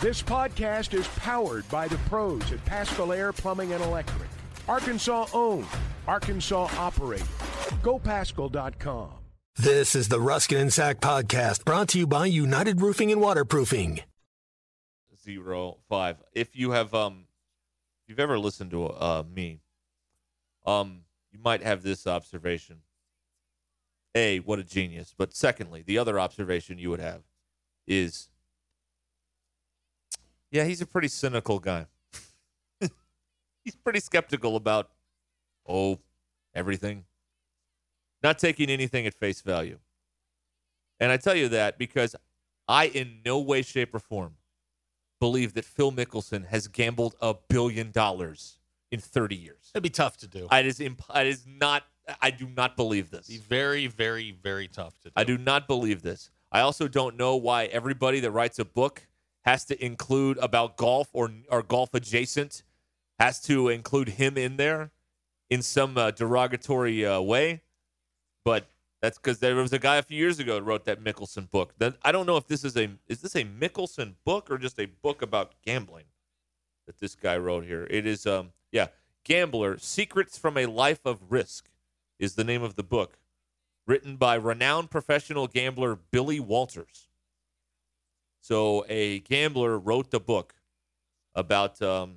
This podcast is powered by the pros at Paschal Air Plumbing and Electric. Arkansas owned, Arkansas operated. GoPaschal.com. This is the Ruscin and Zach podcast brought to you by United Roofing and Waterproofing. zero five. If you have um, if you've ever listened to uh me, um, you might have this observation. A, what a genius. But secondly, the other observation you would have is, yeah, he's a pretty cynical guy. he's pretty skeptical about, oh, everything. Not taking anything at face value. And I tell you that because I, in no way, shape, or form, believe that Phil Mickelson has gambled a billion dollars in 30 years. It'd be tough to do. It is, imp- it is not, I do not believe this. Be very, very, very tough to do. I do not believe this. I also don't know why everybody that writes a book has to include about golf or, or golf adjacent has to include him in there in some uh, derogatory uh, way. But that's because there was a guy a few years ago that wrote that Mickelson book. Then I don't know if this is a is this a Mickelson book or just a book about gambling that this guy wrote here. It is um yeah, Gambler: Secrets from a Life of Risk is the name of the book, written by renowned professional gambler Billy Walters. So a gambler wrote the book about um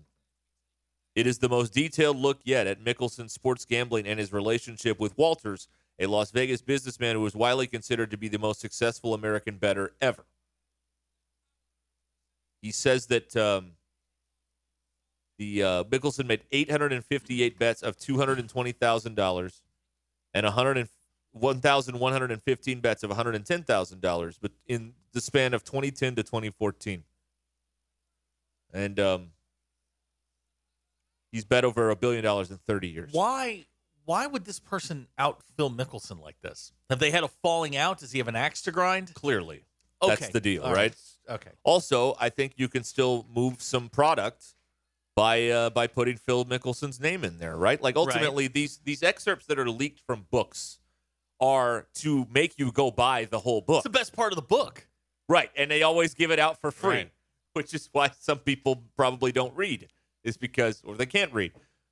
it is the most detailed look yet at Mickelson's sports gambling and his relationship with Walters, a Las Vegas businessman who is widely considered to be the most successful American bettor ever. He says that um, the uh, Mickelson made 858 bets of $220,000 and 100 and 1,115 bets of $110,000, but in the span of 2010 to 2014. And um, he's bet over a billion dollars in 30 years. Why? Why would this person out Phil Mickelson like this? Have they had a falling out? Does he have an axe to grind? Clearly. Okay. That's the deal, right? Okay. Also, I think you can still move some product by uh, by putting Phil Mickelson's name in there, right? Like ultimately, these these excerpts that are leaked from books are to make you go buy the whole book, It's the best part of the book. right? And they always give it out for free, Right. which is why some people probably don't read, is because or they can't read.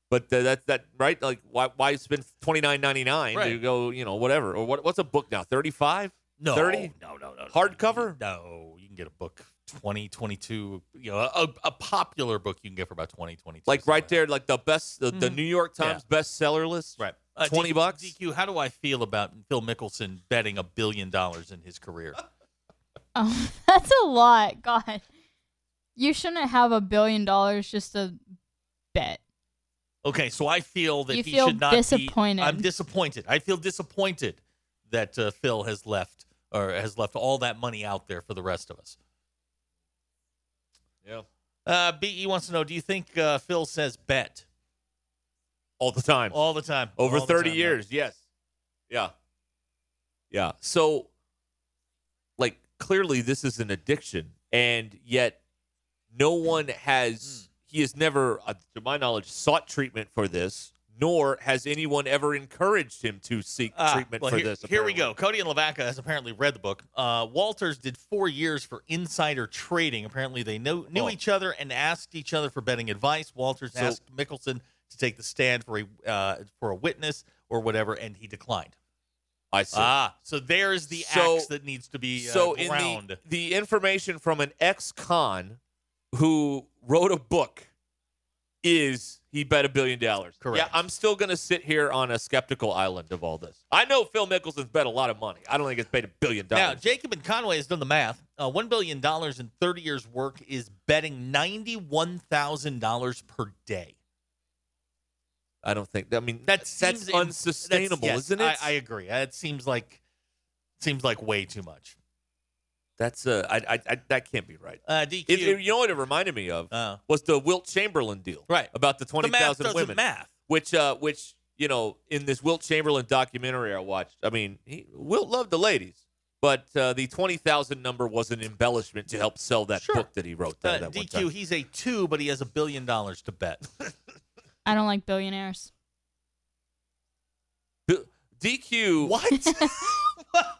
But uh, that's that right? Like why why spend twenty nine ninety nine to Right. go you know whatever or what, what's a book now thirty five? No, 30? no, no, no. Hardcover? No, you can get a book 20, 22, you know, a, a popular book you can get for about 20, 22. Like right there, like the best, the, the New York Times bestseller list. Right. Uh, 20 DQ bucks? DQ, how do I feel about Phil Mickelson betting a billion dollars in his career? Oh, that's a lot. God. You shouldn't have a billion dollars just to bet. Okay, so I feel that You he feel should not disappointed. Be, I'm disappointed. I feel disappointed that uh, Phil has left or has left all that money out there for the rest of us. Yeah. Uh, BE wants to know: Do you think uh, Phil says bet All the time. all the time Over All 30 time, years. Yes. Yeah. Yeah. So, like, clearly this is an addiction. And yet, no one has, he has never, uh, to my knowledge, sought treatment for this, nor has anyone ever encouraged him to seek Ah, treatment well, for here, this. Here we go. Cody and Lavaca has apparently read the book. Uh, Walters did four years for insider trading. Apparently, they knew, knew Oh. each other and asked each other for betting advice. Walters So- asked Mickelson to take the stand for a uh, for a witness or whatever, and he declined. I see. Ah, so there's the So- axe that needs to be uh, so in the, the information from an ex-con who wrote a book is he bet a billion dollars. Correct. Yeah, I'm still going to sit here on a skeptical island of all this. I know Phil Mickelson's bet a lot of money. I don't think it's paid a billion dollars. Now. Jacob and Conway has done the math. Uh, One billion dollars in thirty years' work is betting ninety-one thousand dollars per day. I don't think. I mean, That that's unsustainable, that's- yes, isn't it? I, I agree. It seems like seems like way too much. that's uh, I, I, I, that can't be right. Uh, DQ. It, it- you know what it reminded me of Uh. was the Wilt Chamberlain deal, Right. About the twenty thousand women, math. which uh, which you know, in this Wilt Chamberlain documentary I watched, I mean, he, Wilt loved the ladies, but uh, the twenty thousand number was an embellishment to help sell that Sure. book that he wrote. There, Uh, that DQ. He's a two, but he has a billion dollars to bet. I don't like billionaires. DQ, what?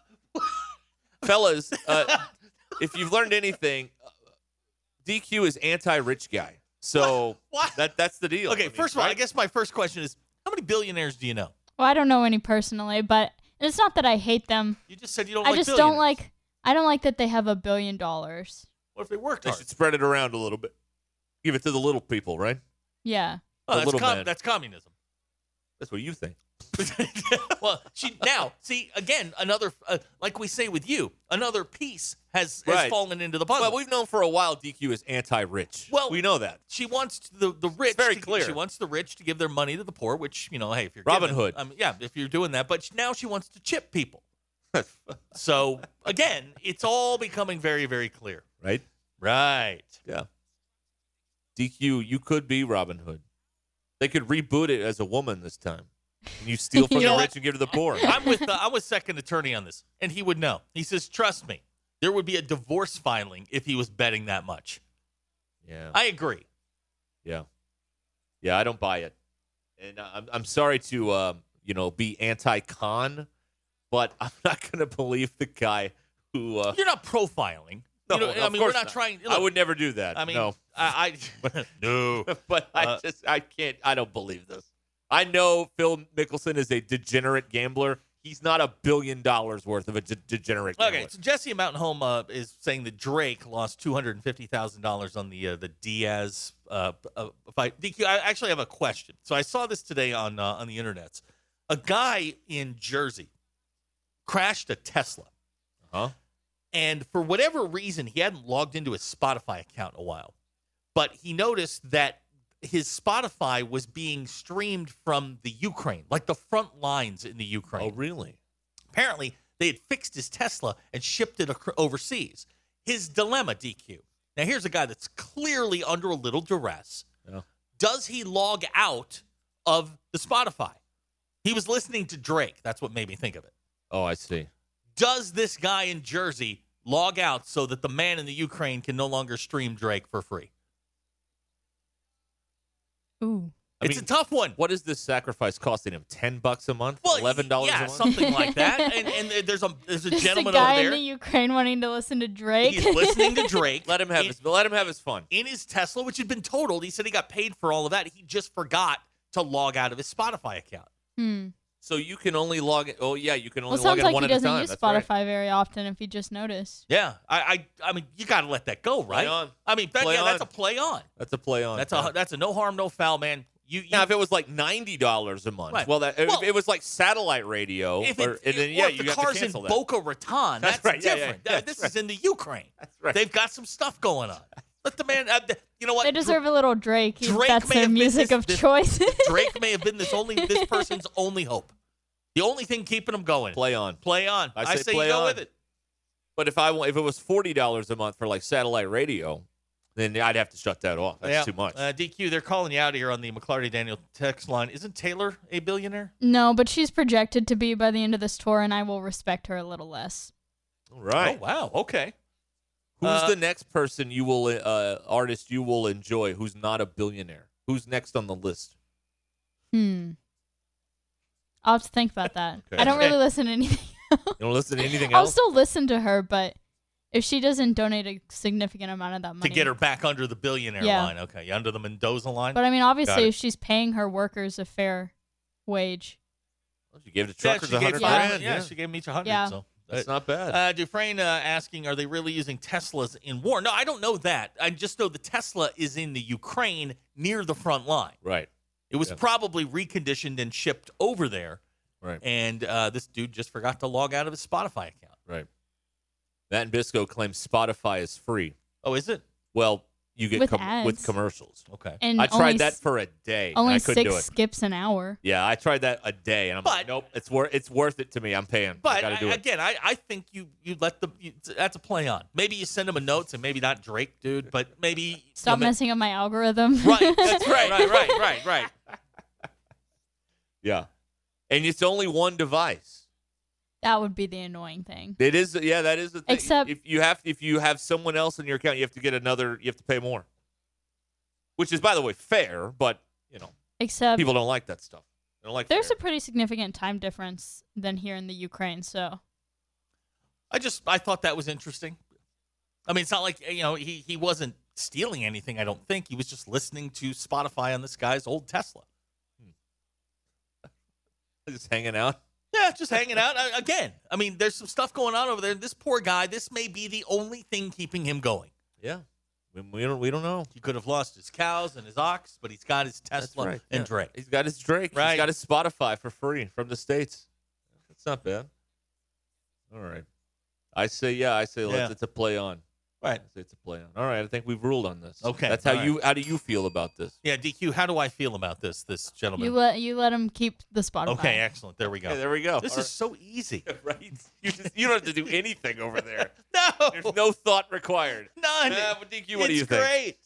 fellas, uh, if you've learned anything, uh, DQ is anti-rich guy. So What? that that's the deal. Okay, I mean, first of all, I guess my first question is how many billionaires do you know? Well, I don't know any personally, but it's not that I hate them. You just said you don't I like just don't like. I don't like that they have a billion dollars. What if they worked they hard? should spread it around a little bit. Give it to the little people, right? Yeah. Oh, that's, com- that's communism. That's what you think. well, she now see again another uh, like we say with you, another piece has, has Right. fallen into the puzzle. Well, we've known for a while DQ is anti-rich. Well, we know that. she wants the the rich. very to, clear. She wants the rich to give their money to the poor, which you know, hey, if you're Robin giving- Hood. Mean, yeah, if you're doing that, but now she wants to chip people. so again, it's all becoming very, very clear. Right? Right. Yeah. DQ, you could be Robin Hood. They could reboot it as a woman this time. And you steal from Yeah. the rich and give to the poor. I'm with the, I'm with second attorney on this, and he would know. He says, "Trust me, there would be a divorce filing if he was betting that much." Yeah. I agree. Yeah. Yeah, I don't buy it. And I'm, I'm sorry to, um, you know, be anti-con, but I'm not going to believe the guy who. Uh, You're not profiling. No, you know, I mean, we're course not, trying. I would never do that. I mean, no. I, I no. but I Uh, just, I can't, I don't believe this. I know Phil Mickelson is a degenerate gambler. He's not a billion dollars worth of a de- degenerate gambler. Okay, so Jesse Mountain Home uh, is saying that Drake lost two hundred and fifty thousand dollars on the uh, the Diaz uh, uh, fight. DQ, I actually have a question. So I saw this today on uh, on the internet. A guy in Jersey crashed a Tesla, Huh? And for whatever reason, he hadn't logged into his Spotify account in a while. But he noticed that his Spotify was being streamed from the Ukraine, like the front lines in the Ukraine Oh, really? apparently they had fixed his Tesla and shipped it overseas. His dilemma, DQ. Now here's a guy that's clearly under a little duress. Yeah. Does he log out of the Spotify? He was listening to Drake. That's what made me think of it. Oh, I see. Does this guy in Jersey log out so that the man in the Ukraine can no longer stream Drake for free? Ooh. I it's mean, a tough one. What is this sacrifice costing him? Ten bucks a month? Well, Eleven dollars yeah, a month? something like that. And, and there's a there's a Just gentleman a guy over in the Ukraine wanting to listen to Drake. He's listening to Drake. Let him have in- his. Let him have his fun. in his Tesla, which had been totaled. He said he got paid for all of that. He just forgot to log out of his Spotify account. hmm. So you can only log in. Oh yeah, you can Well, only it log sounds in like one he at a doesn't use That's right. Spotify very often. If you just noticed. Yeah, I, I, I mean, you got to let that go, right? Play on. I mean, that, Play yeah, that's a play on. That's a play on. That's a that's a no harm, no foul, man. You, you Now, if it was like ninety dollars a month, Right. well, that Well- if it was like satellite radio, if or, and then or yeah, if you the car's to in that. Boca Raton, That's that's, right, yeah, yeah, different. yeah, Uh, that's this right. is in the Ukraine. That's right. They've got some stuff going on. Let the man. Uh, th- you know what? They deserve a little Drake. if Drake That's may their have been music this- of this- choice. Drake may have been this only this person's only hope. The only thing keeping them going. play on. Play on. I I say say, play you go on. with it. But if I wa- if it was forty dollars a month for like satellite radio, then I'd have to shut that off. That's Yeah. too much. Uh, DQ, they're calling you out here on the McLarty Daniel text line. Isn't Taylor a billionaire? no, but she's projected to be by the end of this tour, and I will respect her a little less. All right. Oh wow. Okay. Who's Uh, the next person you will uh, artist you will enjoy who's not a billionaire? Who's next on the list? Hmm. I'll have to think about that. Okay. I don't really listen to anything. You don't listen to anything I'll still listen to her, but if she doesn't donate a significant amount of that money To get her back under the billionaire Yeah. line. Okay. Under the Mendoza line. But I mean, obviously, if she's paying her workers a fair wage, you gave the yeah, truckers she a gave hundred Yeah. grand. Yeah, Yeah, she gave them each a hundred. Yeah. So that's uh, not bad. Uh, Dufresne uh, asking, are they really using Teslas in war? No, I don't know that. I just know the Tesla is in the Ukraine near the front line. right. It was Yeah. probably reconditioned and shipped over there. Right. And uh, this dude just forgot to log out of his Spotify account. Right. Matt and Bisco claims Spotify is free. Oh, is it? Well, you get With com- with commercials. Okay. and I only tried that s- for a day. only and I couldn't six do it. skips an hour. Yeah, I tried that a day, and I'm like, But- nope, it's worth it's worth it to me. I'm paying. I But gotta do I- it. again, I, I think you you let the you, that's a play on. Maybe you send him a note and maybe not Drake, dude, but maybe Stop you know, messing up my algorithm. Right, that's right, right, right, right, right. Yeah, and it's only one device. That would be the annoying thing. It is, yeah, that is the thing. Except- if you have if you have someone else in your account, you have to get another. You have to pay more, which is, by the way, fair. But you know, Except people don't like that stuff. They don't like. there's fair. a pretty significant time difference than here in the Ukraine. So I just I thought that was interesting. I mean, it's not like eh, you know he he wasn't stealing anything. I don't think he was just listening to Spotify on this guy's old Tesla. Hmm. Just hanging out. Yeah, just hanging out. I- Again, I mean, there's some stuff going on over there. This poor guy, this may be the only thing keeping him going. Yeah. We, we don't. We don't know. He could have lost his cows and his ox, but he's got his Tesla right, and yeah. Drake. He's got his Drake. Right. He's got his Spotify for free from the states. That's not bad. All right. I say yeah. I say Yeah. let's. It's a play on. Right. I say it's a play on. All right. I think we've ruled on this. Okay, That's how all right. you. How do you feel about this? Yeah, DQ, how do I feel about this, this gentleman? You let you let him keep the Spotify. okay, excellent. There we go. Okay, there we go. this All is so easy. right. right. You just you don't have to do anything over there. No, There's no thought required. none. Nah, but DQ, what do it's you think? great.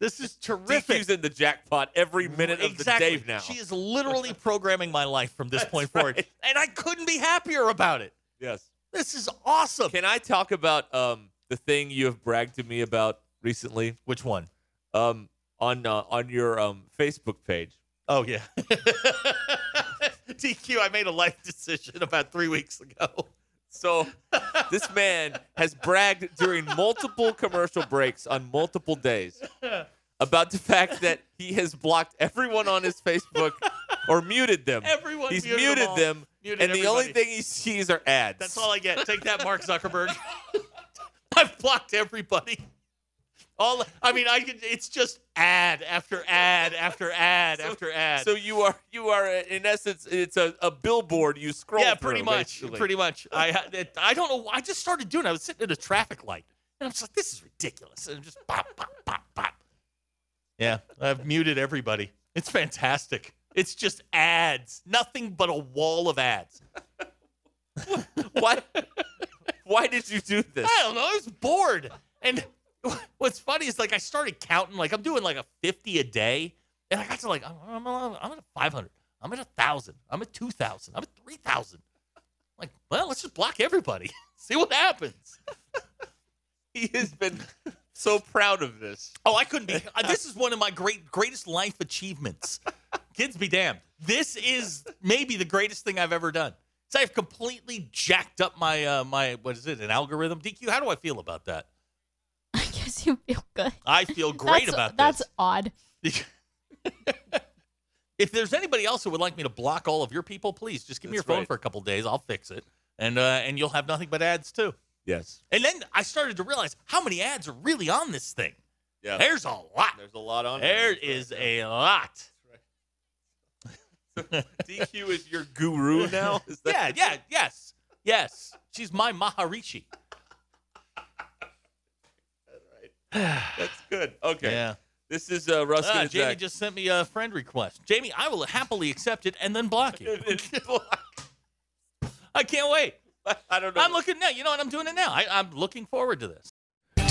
This is terrific. DQ's in the jackpot every minute of exactly. the day now. She is literally programming my life from this That's point forward, and I couldn't be happier about it. yes. This is awesome. Can I talk about um the thing you have bragged to me about recently? Which one? Um on uh, on your um Facebook page. Oh yeah. DQ, I made a life decision about three weeks ago. So this man has bragged during multiple commercial breaks on multiple days about the fact that he has blocked everyone on his Facebook or muted them. Everyone He's muted muted, them all. Muted and the only everybody. thing he sees are ads. That's all I get. Take that, Mark Zuckerberg. I've blocked everybody. All I mean, I can. It's just ad after ad after ad So- after ad. So you are you are in essence it's a, a billboard you scroll yeah, through, pretty much. basically. Pretty much. I it- I don't know. I just started doing. it. I was sitting at a traffic light, and I'm just like, this is ridiculous. And I'm just pop, pop, pop, pop. Yeah, I've muted everybody. It's fantastic. It's just ads. Nothing but a wall of ads. Why why did you do this? I don't know. I was bored. And what's funny is like I started counting. Like I'm doing like a 50 a day, and I got to like I'm, I'm, I'm at a 500. I'm at a thousand. I'm at 2,000. I'm at 3,000. Like, well, let's just block everybody. See what happens. He has been so proud of this. Oh, I couldn't be. uh, this is one of my great greatest life achievements. Kids be damned. This is maybe the greatest thing I've ever done. So I've completely jacked up my uh, my what is it? An algorithm? DQ. How do I feel about that? I guess you feel good. I feel great that's, about That's this. odd. if there's anybody else who would like me to block all of your people, please just give me your phone right. for a couple days. I'll fix it, and uh, and you'll have nothing but ads too. Yes. And then I started to realize how many ads are really on this thing. Yeah. There's a lot. There's a lot on There is a lot. DQ is your guru now. Is that Yeah, yeah, yes, yes. She's my Maharishi. that's good. Okay. Yeah. This is uh, Ruscin Ah, and Jamie Zach. just sent me a friend request. Jamie, I will happily accept it and then block you. I can't wait. I don't know. I'm looking now. You know what? I'm doing it now. I, I'm looking forward to this.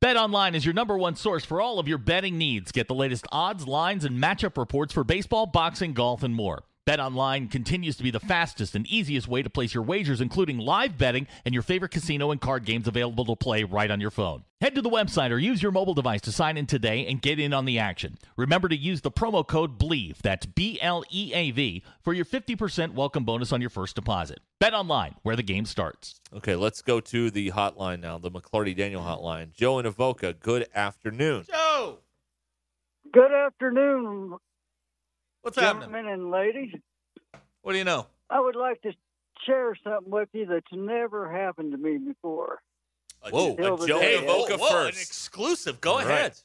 BetOnline is your number one source for all of your betting needs. Get the latest odds, lines, and matchup reports for baseball, boxing, golf, and more. BetOnline continues to be the fastest and easiest way to place your wagers, including live betting and your favorite casino and card games available to play right on your phone. Head to the website or use your mobile device to sign in today and get in on the action. Remember to use the promo code BLEAV, that's B L E A V, for your 50% welcome bonus on your first deposit. BetOnline, where the game starts. Okay, let's go to the hotline now, the McLarty Daniel hotline. Joe and Avoca, good afternoon. Joe, Good afternoon, what's happening? gentlemen and ladies. What do you know? I would like to share something with you that's never happened to me before. A- Whoa, a a Joe Hey, and whoa, Avoca whoa, first. An exclusive. Go All ahead. right.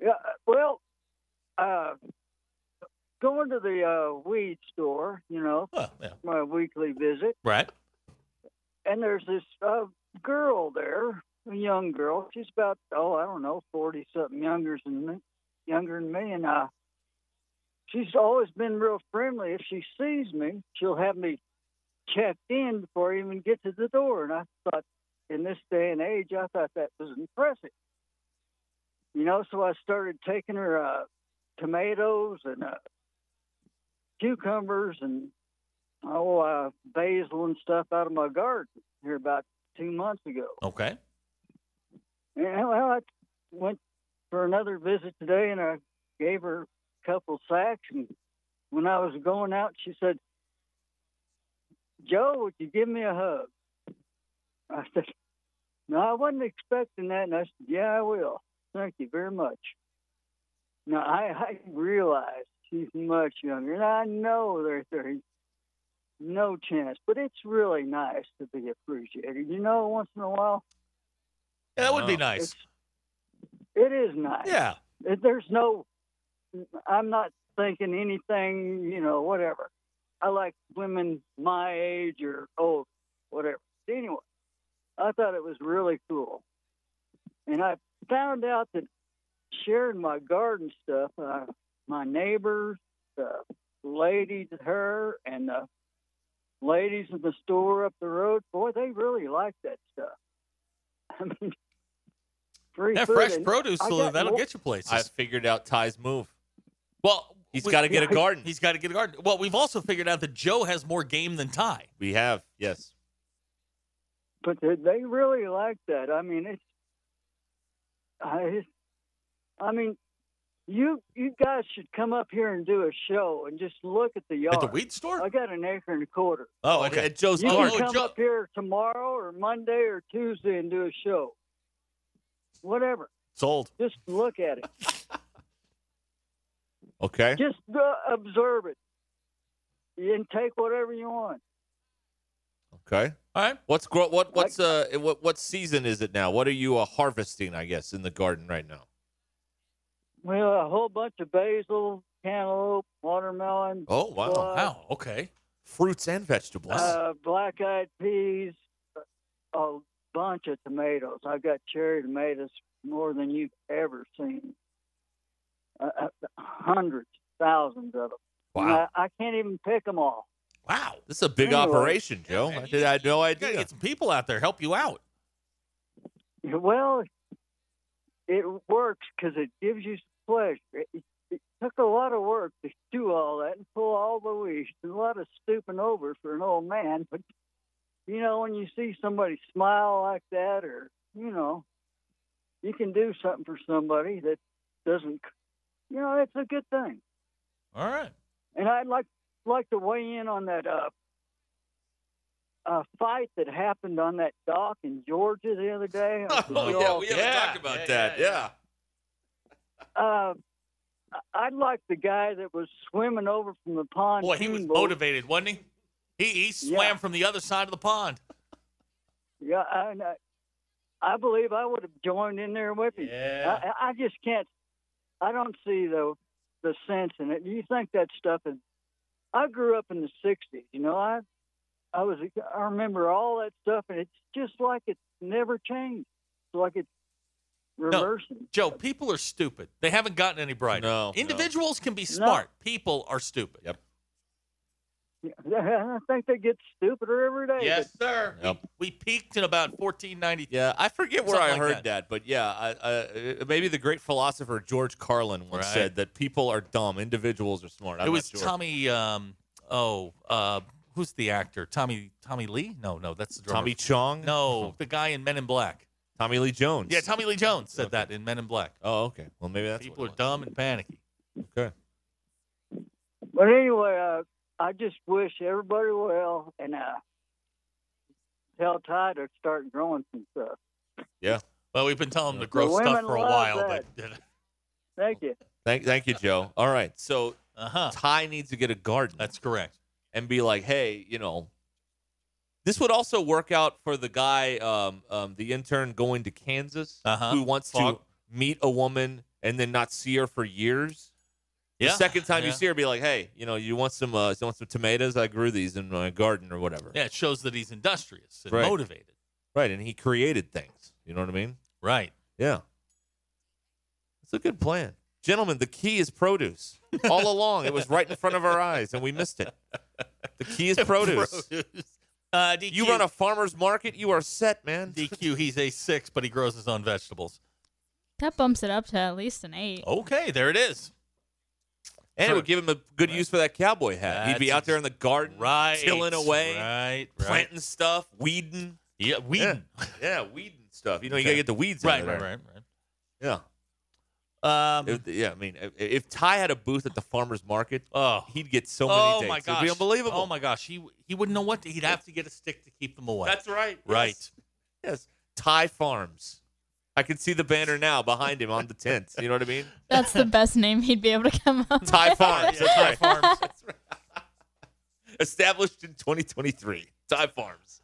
Yeah, well, uh, going to the uh, weed store, you know, yeah. my weekly visit, Right. and there's this uh, girl there, a young girl. She's about oh, I don't know, forty something younger than me, younger than me, and uh, she's always been real friendly. If she sees me, she'll have me checked in before I even get to the door. And I thought, in this day and age, I thought that was impressive. you know, so I started taking her uh, tomatoes and uh, cucumbers and oh uh, basil and stuff out of my garden here about two months ago. Okay. And well, I went for another visit today, and I gave her couple sacks. And when I was going out, she said, "Joe, would you give me a hug?" I said, "No, I wasn't expecting that." And I said, "Yeah, I will. Thank you very much." Now I, I realize she's much younger, and I know there's there's no chance, but it's really nice to be appreciated. You know, once in a while. Yeah, that would be nice. It's, nice. Yeah. There's no, I'm not thinking anything, you know, whatever. I like women my age or old, whatever. Anyway, I thought it was really cool. And I found out that sharing my garden stuff, uh, my neighbors, the ladies, her, and the ladies in the store up the road, boy, they really like that stuff. I mean, free Yeah, food. fresh produce, so that'll more- get you places. I figured out Ty's move. Well, He's we- got to get a garden. He's got to get a garden. Well, we've also figured out that Joe has more game than Ty. We have, yes. but they, they really like that. I mean, it's, I, I mean, you you guys should come up here and do a show and just look at the yard. At the weed store? I got an acre and a quarter. Oh, oh At okay. Joe's You Oh, garden. can oh, come Joe- up here tomorrow or Monday or Tuesday and do a show. Whatever. Sold. Just look at it. Okay. Just uh, observe it. And take whatever you want. Okay. All right. What's gro- what what's uh what what season is it now? What are you uh, harvesting? I guess in the garden right now. Well, a whole bunch of basil, cantaloupe, watermelon, Oh wow! Uh, Wow. Okay. Fruits and vegetables. uh, black-eyed peas, a bunch of tomatoes. I've got cherry tomatoes more than you've ever seen. Uh, uh, hundreds, thousands of them. Wow, I, I can't even pick them all. Wow. this is a big Anyway. operation, Joe. I, did, I had no You got to idea. get some people out there help you out. Well, it works because it gives you pleasure. It, it took a lot of work to do all that and pull all the weeds. A lot of stooping over for an old man, but you know when you see somebody smile like that, or you know, you can do something for somebody that doesn't. You know, it's a good thing. All right. And I'd like like to weigh in on that uh, uh, fight that happened on that dock in Georgia the other day. Oh yeah, all- we haven't Yeah, talked about yeah, that. yeah, Yeah. Uh, I'd like the guy that was swimming over from the pond. Boy, he was boat. motivated, wasn't he? He he swam Yeah. from the other side of the pond. Yeah, I, I- I believe I would have joined in there with him. I, I just can't. I don't see the the sense in it. Do You think that stuff is? I grew up in the '60s. You know, I I was I remember all that stuff, and it's just like it's never changed. It's like it's reversing. Joe, people are stupid. They haven't gotten any brighter. No, no. Individuals can be smart. People are stupid. Yep. I think they get stupider every day. Yes, sir. Yep. We, we peaked in about 1490. Yeah, I forget where Something I like heard that. that. but yeah, I, I, maybe the great philosopher George Carlin once Right. said that people are dumb, individuals are smart. I'm it was sure. Tommy. Um, oh, uh, who's the actor? Tommy Tommy Lee? No, no, that's the drummer. Tommy Chong. No, the guy in Men in Black. Tommy Lee Jones. Yeah, Tommy Lee Jones said Okay. that in Men in Black. Oh, okay. Well, maybe that's People are what it dumb and panicky. Okay. But anyway, uh, I just wish everybody well and uh, tell Ty to start growing some stuff. Yeah. Well, we've been telling him to The grow stuff for a while, that. but Thank you. Thank, thank you, Joe. All right. So uh huh. Ty needs to get a garden. That's correct. and be like, hey, you know, this would also work out for the guy, um, um, the intern going to Kansas, Uh-huh. who wants Fog. to meet a woman and then not see her for years. Yeah. The second time you see her, be like, hey, you know, you want some, uh, you want some tomatoes? I grew these in my garden or whatever. Yeah, it shows that he's industrious and Right. motivated. Right, and he created things. You know what I mean? Right. Yeah. It's a good plan. Gentlemen, the key is produce. All along, it was right in front of our eyes, and we missed it. The key is produce. Uh, DQ, You run a farmer's market, you are set, man. DQ. He's a six, but he grows his own vegetables. That bumps it up to at least an eight. Okay, there it is. And it would give him a good use for that cowboy hat. He'd be out there in the garden, Right. tilling away, Right. Right. planting stuff, weeding. Yeah, weeding. Yeah, yeah weeding stuff. You know, you gotta get the weeds Right, right, there. right, Yeah. Um, If- yeah, I mean, if, if Ty had a booth at the farmers market, oh, he'd get so many oh dates. my It'd gosh, be unbelievable. Oh my gosh, he he wouldn't know what to, he'd have to get a stick to keep them away. That's right. right. Yes. yes. Ty Farms. I can see the banner now behind him on the tent. You know what I mean? That's the best name he'd be able to come up Ty with. Farms. Yeah, That's Ty right. Farms. That's right. Established in 2023. Ty Farms.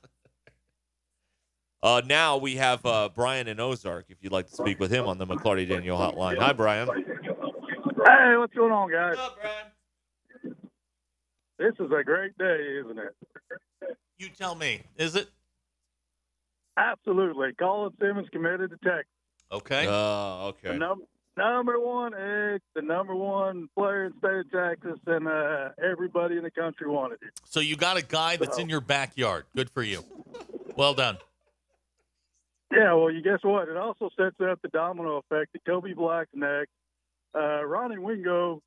Uh, now we have uh, Brian in Ozark. If you'd like to speak with him on the McLarty Daniel hotline. Hi, Brian. Hey, what's going on, guys? up, Brian? This is a great day, isn't it? You tell me, is it Absolutely. Colin Simmons committed to Texas. okay? Oh, The okay. num- number one egg, the number one player in the state of Texas, and uh, everybody in the country wanted it. so you got a guy that's in your backyard. Good for you. Well done. Yeah, well, you guess what? It also sets up the domino effect that Kobe Black's next. Uh, Ronnie Wingo,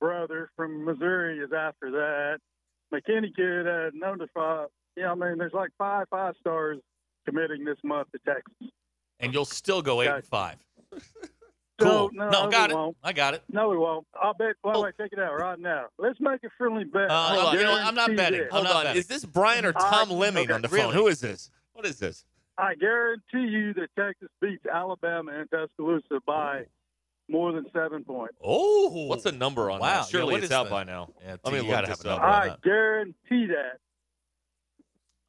brother from Missouri, is after that. McKinney kid had notified. Yeah, I mean, there's like five five stars committing this month to Texas. And you'll still go eight and five. So, Cool. no, no, we got it. won't. I got it. No, we won't. I'll bet. Wait, Oh. wait, check it out right now. Let's make a friendly bet. Uh, I'll hold on. You know what? I'm not betting. this. I'm Hold not on. betting. Is this Brian or I- Tom Lemming okay, on the really? phone? Who is this? What is this? I guarantee you that Texas beats Alabama and Tuscaloosa by more than seven points. Oh, What's the number on Wow. that? Surely what it's out the- by now. Yeah, Let me you look gotta this have a up. number I guarantee that.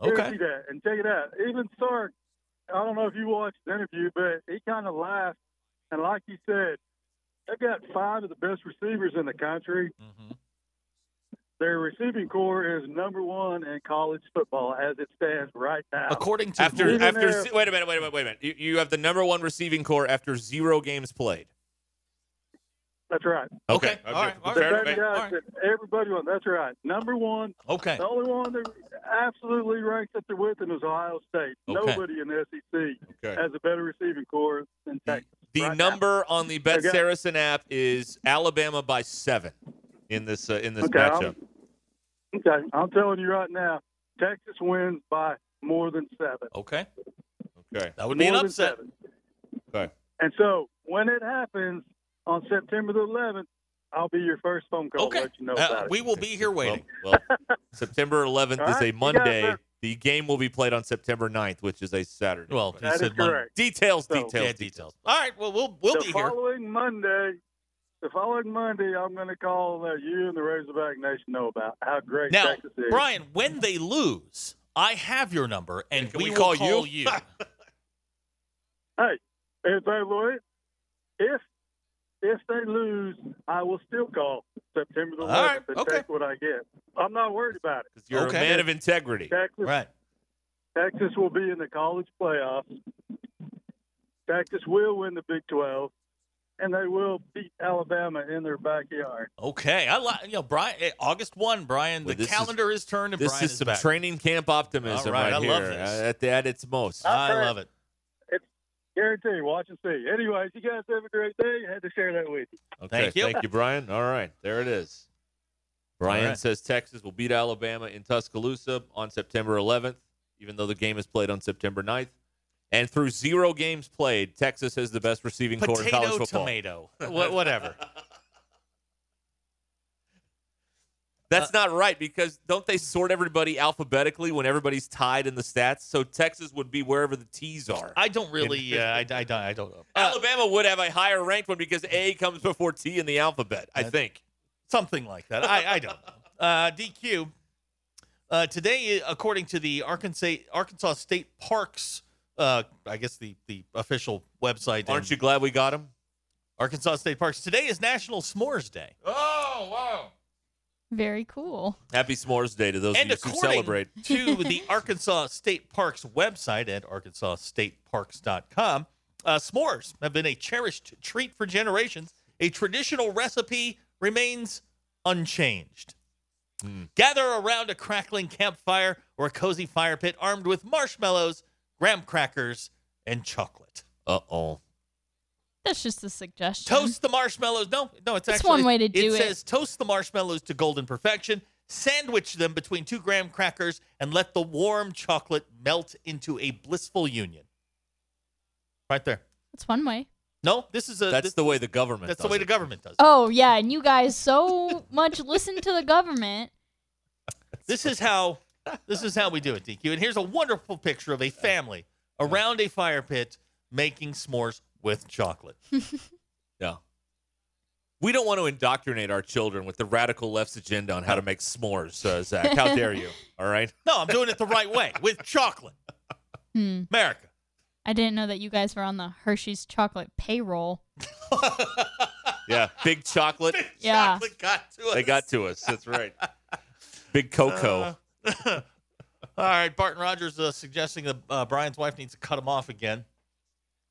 Okay. Guarantee that. And check it out. Even Sark, I don't know if you watched the interview, but he kind of laughed. And like he said, they've got five of the best receivers in the country. Mhm. Their receiving corps is number one in college football as it stands right now. According to After Even after if- wait a minute, wait a minute, wait a minute. You, you have the number one receiving corps after zero games played. That's right. Okay. All right. All The right. Fair- guys that everybody wants. That's right. Number one. Okay. The only one that absolutely ranks up there with him is Ohio State. Okay. Nobody in the SEC Okay. has a better receiving corps than Texas. The right now. number on the Bet Okay. Saracen app is Alabama by seven in this uh, in this Okay, I'm- matchup. Okay, I'm telling you right now, Texas wins by more than seven. Okay. Okay. That would be an More than upset. seven. Okay. And so when it happens on September the 11th, I'll be your first phone call Okay. let you know Uh, about it. we will be here waiting. Well, well, September 11th All is a Monday. The game will be played on September 9th, which is a Saturday. Well, he That is said Monday. correct. details, So- details, Yeah, details. details. All right. Well, we'll we'll the be here. following Monday, the following Monday, I'm going to call and let you and the Razorback Nation know about how great Now, Texas is. Brian, when they lose, I have your number, and Can we, we call call you? you. Hey, if they lose, if if they lose, I will still call September the 11th All right, and okay. take what I get. I'm not worried about it. You're Okay. a man of integrity. Texas, right. Texas will be in the college playoffs. Texas will win the Big 12, and they will beat Alabama in their backyard. Okay. I like you know Brian. eh, August one, Brian. Well, the this is- calendar is, turned, and This Brian is is some back. training camp optimism All right, right, I here. love this. uh, at, the, at its most. I Okay. love it. Guarantee. Watch and see. Anyways, you guys have a great day. I had to share that with you. Okay, Thank you. Thank you, Brian. All right, there it is. Brian right. says Texas will beat Alabama in Tuscaloosa on September 11th, even though the game is played on September 9th. And through zero games played, Texas has the best receiving corps in college Potato, football. tomato, Wha- whatever. That's not right because don't they sort everybody alphabetically when everybody's tied in the stats? So Texas would be wherever the T's are. I don't really. Uh, I, I, I don't- I don't know. Uh, Alabama would have a higher ranked one because A comes before T in the alphabet, I That- think. something like that. I, I don't know. Uh, DQ. Uh, today, according to the Arkansas Arkansas State Parks, uh, I guess the the official website. Aren't you glad we got him? Arkansas State Parks. Today is National S'mores Day. Oh, wow. Very cool. Happy S'mores Day to those and of you who celebrate. to the Arkansas State Parks website at arkansasstateparks.com, uh, s'mores have been a cherished treat for generations. A traditional recipe remains unchanged. Gather around a crackling campfire or a cozy fire pit armed with marshmallows, graham crackers, and chocolate. Uh oh. That's just a suggestion. Toast the marshmallows. No, no, it's That's actually one way to do it. it. says toast the marshmallows to golden perfection. Sandwich them between two graham crackers and let the warm chocolate melt into a blissful union. Right there. That's one way. No, this is a. That's this- the way the government. That's the way it. the government does. it. Oh yeah, and you guys so much listen to the government. This is how. This is how we do it, DQ. And here's a wonderful picture of a family around a fire pit making s'mores with chocolate. Yeah. We don't want to indoctrinate our children with the radical left's agenda on how to make s'mores, uh, Zach. How dare you? All right. No, I'm doing it the right way with chocolate. Hmm. America. I didn't know that you guys were on the Hershey's chocolate payroll. Yeah. Big chocolate. Yeah. Chocolate got to us. They got to us. That's right. Big cocoa. All right, Barton Rogers uh, suggesting that uh, Brian's wife needs to cut him off again.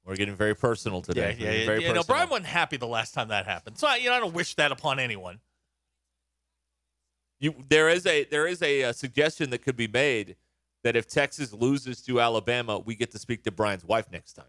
We're getting very personal today. yeah, yeah. Very yeah, no. Brian wasn't happy the last time that happened, so I, you know I don't wish that upon anyone. You, there is a there is a, uh suggestion that could be made that if Texas loses to Alabama, we get to speak to Brian's wife next time.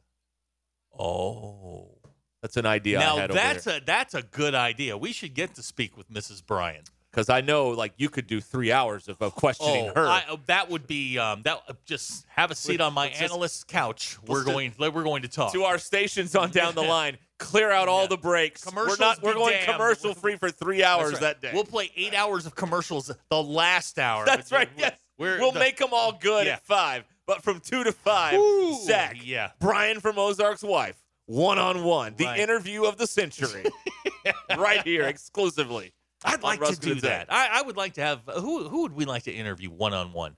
Oh, That's an idea I now that's a that's a good idea. We should get to speak with Mrs. Brian. Because I know like you could do three hours of, of questioning Oh, her. I, uh, that would be um, that. uh, just have a seat on my analyst's couch. We're going. We're going to talk. to our stations on down the line, clear out all Yeah. the breaks. We're not. We're going damned. commercial free for three hours right. that day. We'll play eight hours of commercials the last hour. That's right. we're- Yes, we'll the- make them all good Yeah. at five. But from two to five, Ooh, Zach, yeah. Brian from Ozark's wife, one on one, the Right. interview of the century, right here exclusively. I'd like to do that. I, I would like to have uh, who who would we like to interview one on one?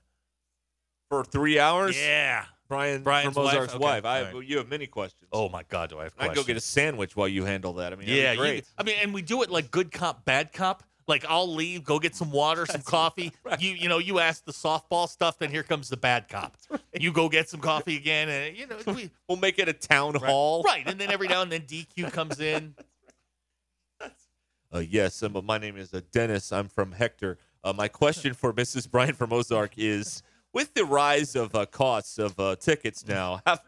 for three hours. Yeah. Brian Brian's from wife? Okay, wife. I, right. You have many questions. Oh my God, do I have I questions? can go get a sandwich while you handle that. I mean, yeah, you- great. I mean, and we do it like good cop, bad cop. Like I'll leave, go get some water, some coffee. You you know, you ask the softball stuff, then here comes the bad cop. You go get some coffee again, and you know we we'll make it a town right, hall. right, and then every now and then DQ comes in. Uh, yes, um, my name is uh, Dennis. I'm from Hector. Uh, my question for Mrs. Brian from Ozark is: With the rise of uh, costs of uh, tickets now, have,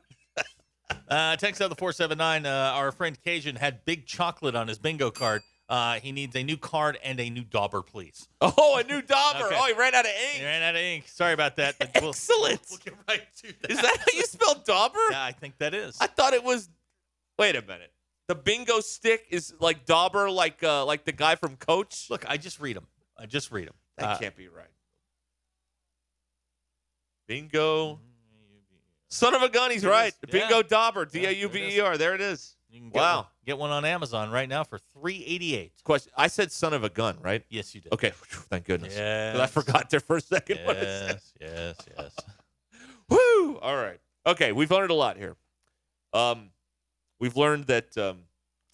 Uh, text out the four seven nine. Uh, our friend Cajun had big chocolate on his bingo card. Uh, he needs a new card and a new dauber, please. oh, a new dauber! Okay. Oh, he ran out of ink. He ran out of ink. Sorry about that. But we'll, Excellent. We'll get right to that. Is that how you spell dauber? Yeah, I think that is. I thought it was. Wait a minute. The bingo stick is like dauber, like uh, like the guy from Coach. Look, I just read them. I just read them. That can't be right. Bingo. Son of a gun, he's It right. is, yeah. Bingo dauber, Yeah, D A U B E R. There it is. You can get Wow. One, get one on Amazon right now for three eighty eight. Question. I said son of a gun, right? Yes, you did. Okay. Phew, Thank goodness. 'Cause I forgot there for a second. What is that? Yes, yes, yes. Woo! All right. Okay, we've learned a lot here. Um, we've learned that um,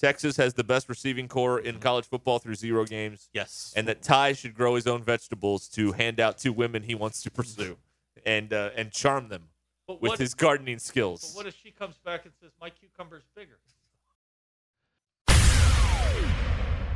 Texas has the best receiving corps in college football through zero games, Yes. and that Ty should grow his own vegetables to hand out to women he wants to pursue, and uh, and charm them but with what, his gardening skills. but what if she comes back and says my cucumber's bigger?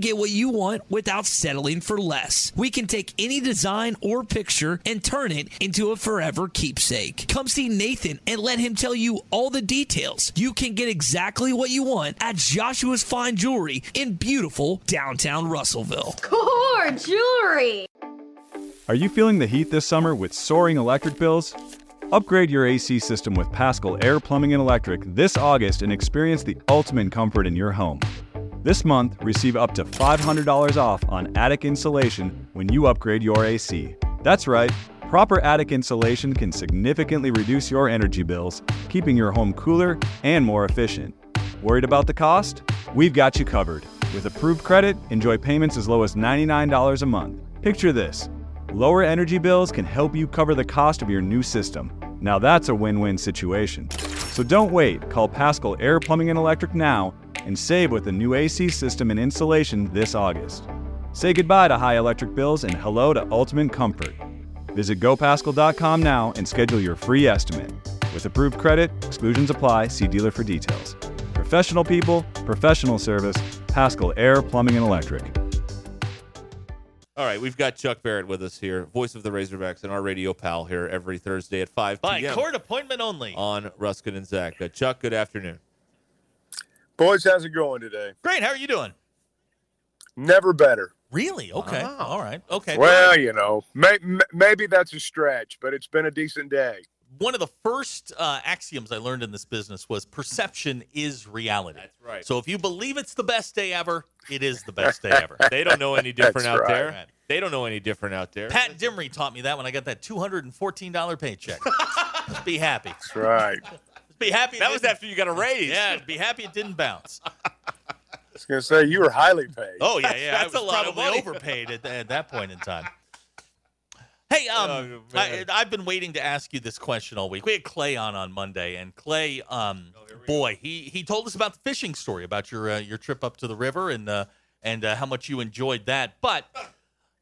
get what you want without settling for less. We can take any design or picture and turn it into a forever keepsake. Come see Nathan and let him tell you all the details. You can get exactly what you want at Joshua's Fine Jewelry in beautiful downtown Russellville. Core jewelry. Are you feeling the heat this summer with soaring electric bills? Upgrade your AC system with Paschal Air Plumbing and Electric this August and experience the ultimate comfort in your home. This month, receive up to $500 off on attic insulation when you upgrade your AC. That's right, proper attic insulation can significantly reduce your energy bills, keeping your home cooler and more efficient. Worried about the cost? We've got you covered. With approved credit, enjoy payments as low as $99 a month. Picture this lower energy bills can help you cover the cost of your new system. Now that's a win win situation. So don't wait. Call Paschal Air Plumbing and Electric now and save with a new AC system and installation this August. Say goodbye to high electric bills and hello to ultimate comfort. Visit gopaschal.com now and schedule your free estimate. With approved credit, exclusions apply. See dealer for details. Professional people, professional service, Paschal Air, Plumbing, and Electric. All right, we've got Chuck Barrett with us here, voice of the Razorbacks, and our radio pal here every Thursday at 5 p.m. By court appointment only. on Ruscin and Zach. Uh, Chuck, good afternoon. Boys, how's it going today? Great. How are you doing? Never better. Really? Okay. All right. Okay. Well, you know, may, maybe that's a stretch, but it's been a decent day. one of the first uh, axioms I learned in this business was perception is reality. That's right. So if you believe it's the best day ever, it is the best day ever. They don't know any different That's out right. there. They don't know any different out there. Pat Dimry taught me that when I got that two hundred and fourteen dollar paycheck. Just be happy. That's right. Just be happy. That was after you got a raise. Yeah, be happy it didn't bounce. I was going to say, you were highly paid. Oh yeah, yeah. That's I a was lot of probably money. overpaid at, at that point in time. Hey, um, Oh, I, I've been waiting to ask you this question all week. We had Clay on on Monday, and Clay, um, boy, he he told us about the fishing story about your uh, your trip up to the river and uh, and uh, how much you enjoyed that. But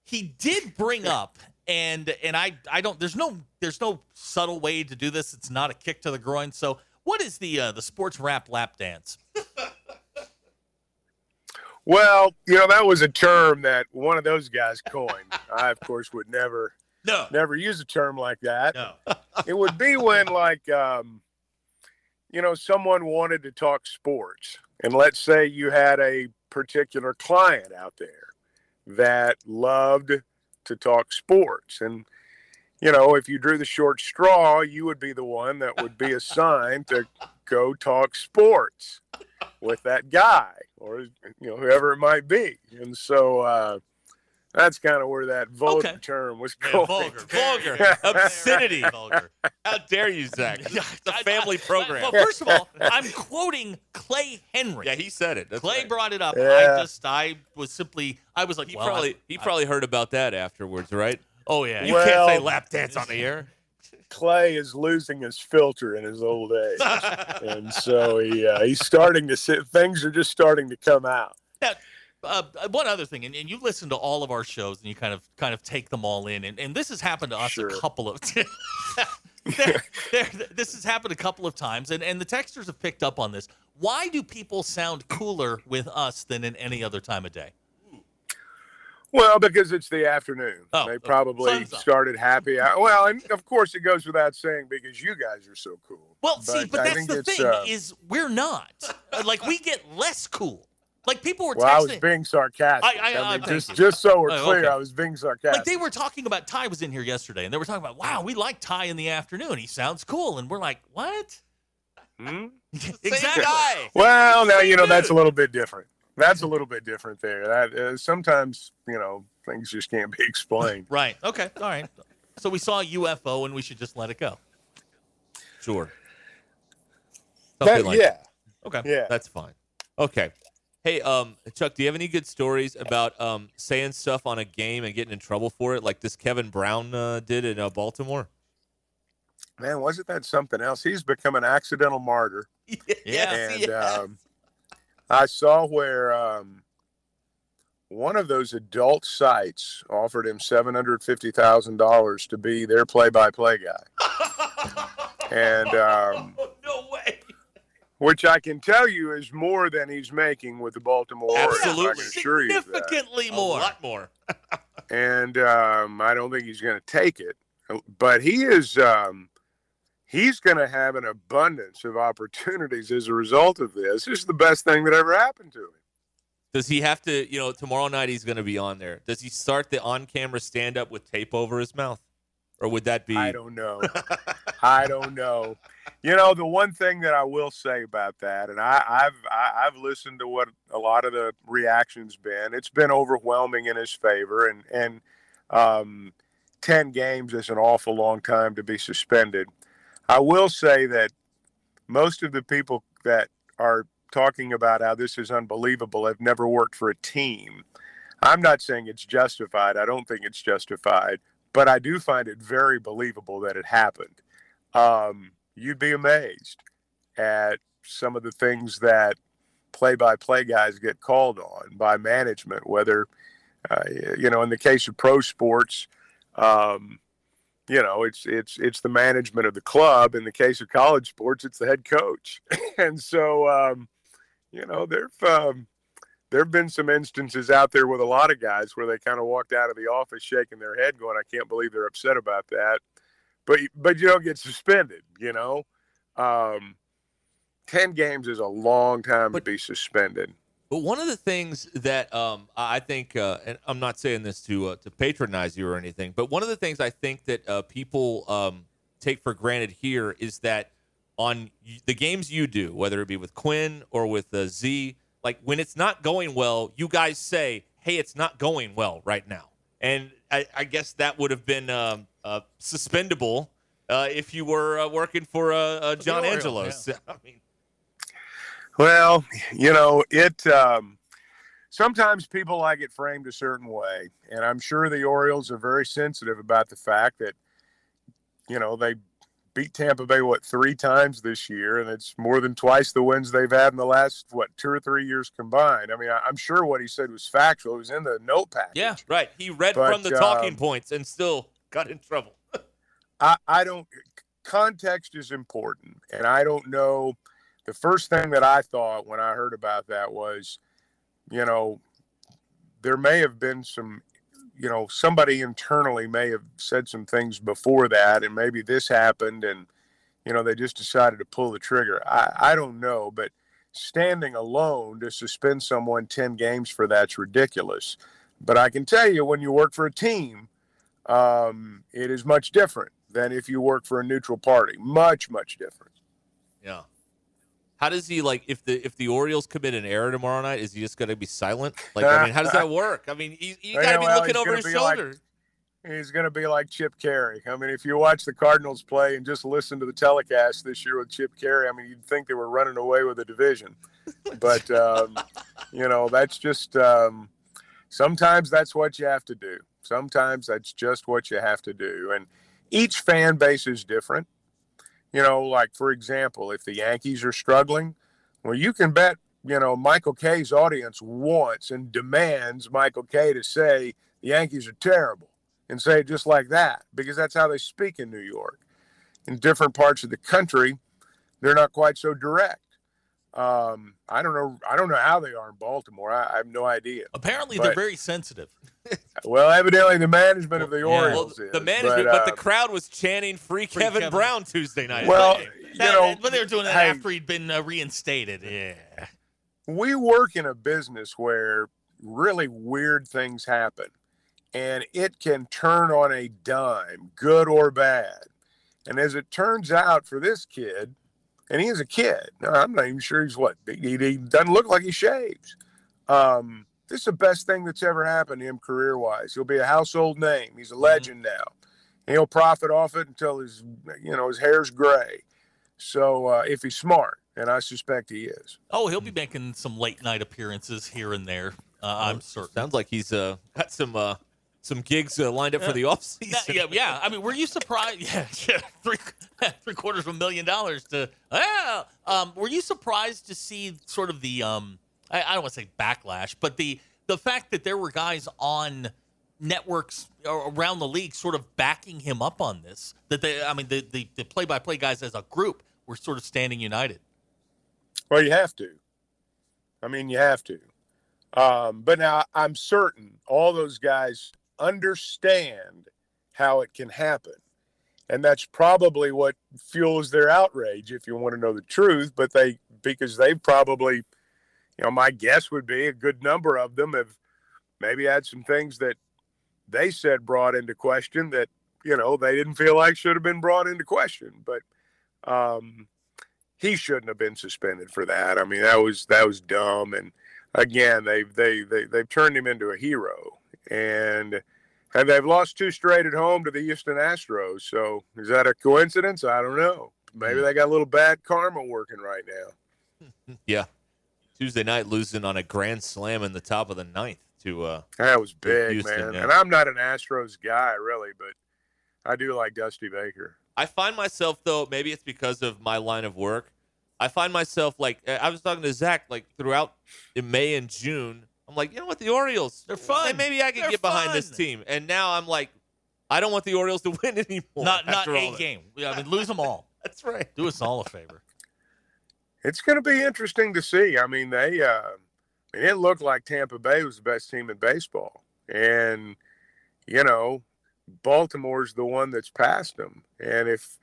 he did bring up, and and I I don't. There's no there's no subtle way to do this. It's not a kick to the groin. So, what is the uh, the sports rap lap dance? Well, you know, that was a term that one of those guys coined. I, of course, would never No, never use a term like that. no. It would be when, like, um, you know, someone wanted to talk sports. And let's say you had a particular client out there that loved to talk sports. And, you know, if you drew the short straw, you would be the one that would be assigned to go talk sports with that guy or, you know, whoever it might be. And so, uh, that's kind of where that vulgar Okay. term was Yeah, going. vulgar, Vulgar. Obscenity. vulgar. How dare you, Zach? It's a I- family I- program. Well, first of all, I'm quoting Clay Henry. yeah, he said it. That's Clay right. brought it up. Yeah. I just, I was simply, I was like, He well, probably I- he probably heard about that afterwards, right? Oh yeah, You Well- can't say lap dance on the air. Clay is losing his filter in his old age, and so he uh, he's starting to sit. Things are just starting to come out. Now, uh, one other thing, and, and you listen to all of our shows, and you kind of kind of take them all in, and, and this has happened to us Sure. a couple of. there, there, this has happened a couple of times, and, and the texters have picked up on this. Why do people sound cooler with us than in any other time of day? Well, because it's the afternoon. Oh, they probably Sun's started happy. hour- Well, and of course it goes without saying because you guys are so cool. Well, see, but I that's the thing uh, is we're not. Like we get less cool. Like people were well, I was being sarcastic. I- I- I- mean, just you. just so we're Oh, clear, okay. I was being sarcastic. like they were talking about Ty was in here yesterday, and they were talking about, wow, we like Ty in the afternoon. He sounds cool, and we're like, what? Hmm? exactly. guy. Well, now you know dude. that's a little bit different. That's a little bit different there. That uh, sometimes you know things just can't be explained. Right. Okay. All right. So we saw a UFO, and we should just let it go. Sure. That- like yeah, Okay. yeah. That's fine. Okay. Hey, um, Chuck, do you have any good stories about um, saying stuff on a game and getting in trouble for it, like this Kevin Brown uh, did in uh, Baltimore? Man, wasn't that something else? He's become an accidental martyr. Yes, and um, I saw where um, one of those adult sites offered him seven hundred fifty thousand dollars to be their play-by-play guy, and um, no way. which I can tell you is more than he's making with the Baltimore Orioles. Absolutely. can assure you of A lot more. and um, I don't think he's going to take it. But he is um, he's going to have an abundance of opportunities as a result of this. This is the best thing that ever happened to him. Does he have to, you know, tomorrow night he's going to be on there. Does he start the on camera stand up with tape over his mouth? Or would that be. I don't know. I don't know. You know, the one thing that I will say about that, and I, I've I, I've listened to what a lot of the reactions been. It's been overwhelming in his favor, and and um, ten games is an awful long time to be suspended. I will say that most of the people that are talking about how this is unbelievable have never worked for a team. I'm not saying it's justified. I don't think it's justified, but I do find it very believable that it happened. Um, you'd be amazed at some of the things that play-by-play guys get called on by management, whether uh, you know in the case of pro sports. Um, you know, it's it's it's the management of the club. In the case of college sports, it's the head coach, and so um, you know there've um, there've been some instances out there with a lot of guys where they kind of walked out of the office shaking their head, going, "I can't believe they're upset about that," but but you don't get suspended. You know, um, ten games is a long time to be suspended. But one of the things that um, I think, uh, and I'm not saying this to uh, to patronize you or anything, but one of the things I think that uh, people um, take for granted here is that on the games you do, whether it be with Quinn or with uh, Z, like when it's not going well, you guys say, "Hey, it's not going well right now," and I, I guess that would have been um, uh, suspendable uh, if you were uh, working for John Angelos. I mean, Well, you know, it um, sometimes people like it framed a certain way, and I'm sure the Orioles are very sensitive about the fact that you know they beat Tampa Bay what three times this year, and it's more than twice the wins they've had in the last what two or three years combined. I mean, I, I'm sure what he said was factual. It was in the notepad. yeah, right. He read But, from the talking um, points and still got in trouble. I, I don't context is important and i don't know the first thing that i thought when i heard about that was you know there may have been some you know somebody internally may have said some things before that and maybe this happened and you know they just decided to pull the trigger i, I don't know but standing alone to suspend someone 10 games for that's ridiculous but i can tell you when you work for a team um, it is much different than if you work for a neutral party. Much, much different. Yeah. How does he like if the if the Orioles commit an error tomorrow night? Is he just going to be silent? Like, I mean, how does that work? I mean, you, you got to be well, looking over his be like- shoulder. He's going to be like Chip Caray. I mean, if you watch the Cardinals play and just listen to the telecast this year with Chip Caray, I mean, you'd think they were running away with the division. But, um, you know, that's just um, sometimes that's what you have to do. Sometimes that's just what you have to do. And each fan base is different. You know, like for example, if the Yankees are struggling, well, you can bet, you know, Michael Kay's audience wants and demands Michael Kay to say the Yankees are terrible and say it just like that because that's how they speak in New York. In different parts of the country, they're not quite so direct. Um, I don't know. I don't know how they are in Baltimore. I, I have no idea. Apparently, But- they're very sensitive. Well, evidently the management of the Well, Orioles is. the management, but, the uh, crowd was chanting "Free, Free Kevin, Kevin. Brown" Tuesday night. Well, Hey, you know, but they were doing that hey, after he'd been uh, reinstated. Yeah. we work in a business where really weird things happen and it can turn on a dime, good or bad. And as it turns out for this kid, and he is a kid, I'm not even sure he's what, he, he doesn't look like he shaves. Um, this is the best thing that's ever happened to him career wise. He'll be a household name. He's a legend now. And he'll profit off it until his, you know, his hair's gray. So uh, if he's smart, and I suspect he is. Oh, he'll be making some late night appearances here and there. Uh, I'm certain. Sounds like he's uh, got some uh, some gigs uh, lined up for the offseason. Yeah, yeah. I mean, were you surprised? Yeah, yeah three three quarters of a million dollars to. Yeah. Um, were you surprised to see sort of the um? I, I don't want to say backlash, but the the fact that there were guys on networks around the league sort of backing him up on this. That they, I mean, the the the play by play guys as a group were sort of standing united. Well, you have to. I mean, you have to. Um, but now I'm certain all those guys understand how it can happen. And that's probably what fuels their outrage, if you want to know the truth. But they, because they've probably, you know, my guess would be a good number of them have maybe had some things that they said brought into question that, you know, they didn't feel like should have been brought into question. But, um, he shouldn't have been suspended for that. I mean, that was that was dumb. And again, they've they they they've turned him into a hero, and and they've lost two straight at home to the Houston Astros. So is that a coincidence? I don't know. Maybe they got a little bad karma working right now. Yeah. Tuesday night losing on a grand slam in the top of the ninth to uh That was big, Houston, man. yeah. And I'm not an Astros guy really, but I do like Dusty Baker. I find myself though, maybe it's because of my line of work. I find myself like I was talking to Zach like throughout in May and June. I'm like, you know what, the Orioles, they're fun. maybe I can They're get behind this team. And now I'm like, I don't want the Orioles to win anymore. Not not a game. Yeah, I mean, lose them all. That's right. Do us all a favor. It's going to be interesting to see. I mean, they, uh, I mean, it looked like Tampa Bay was the best team in baseball, and you know, Baltimore's the one that's passed them. And if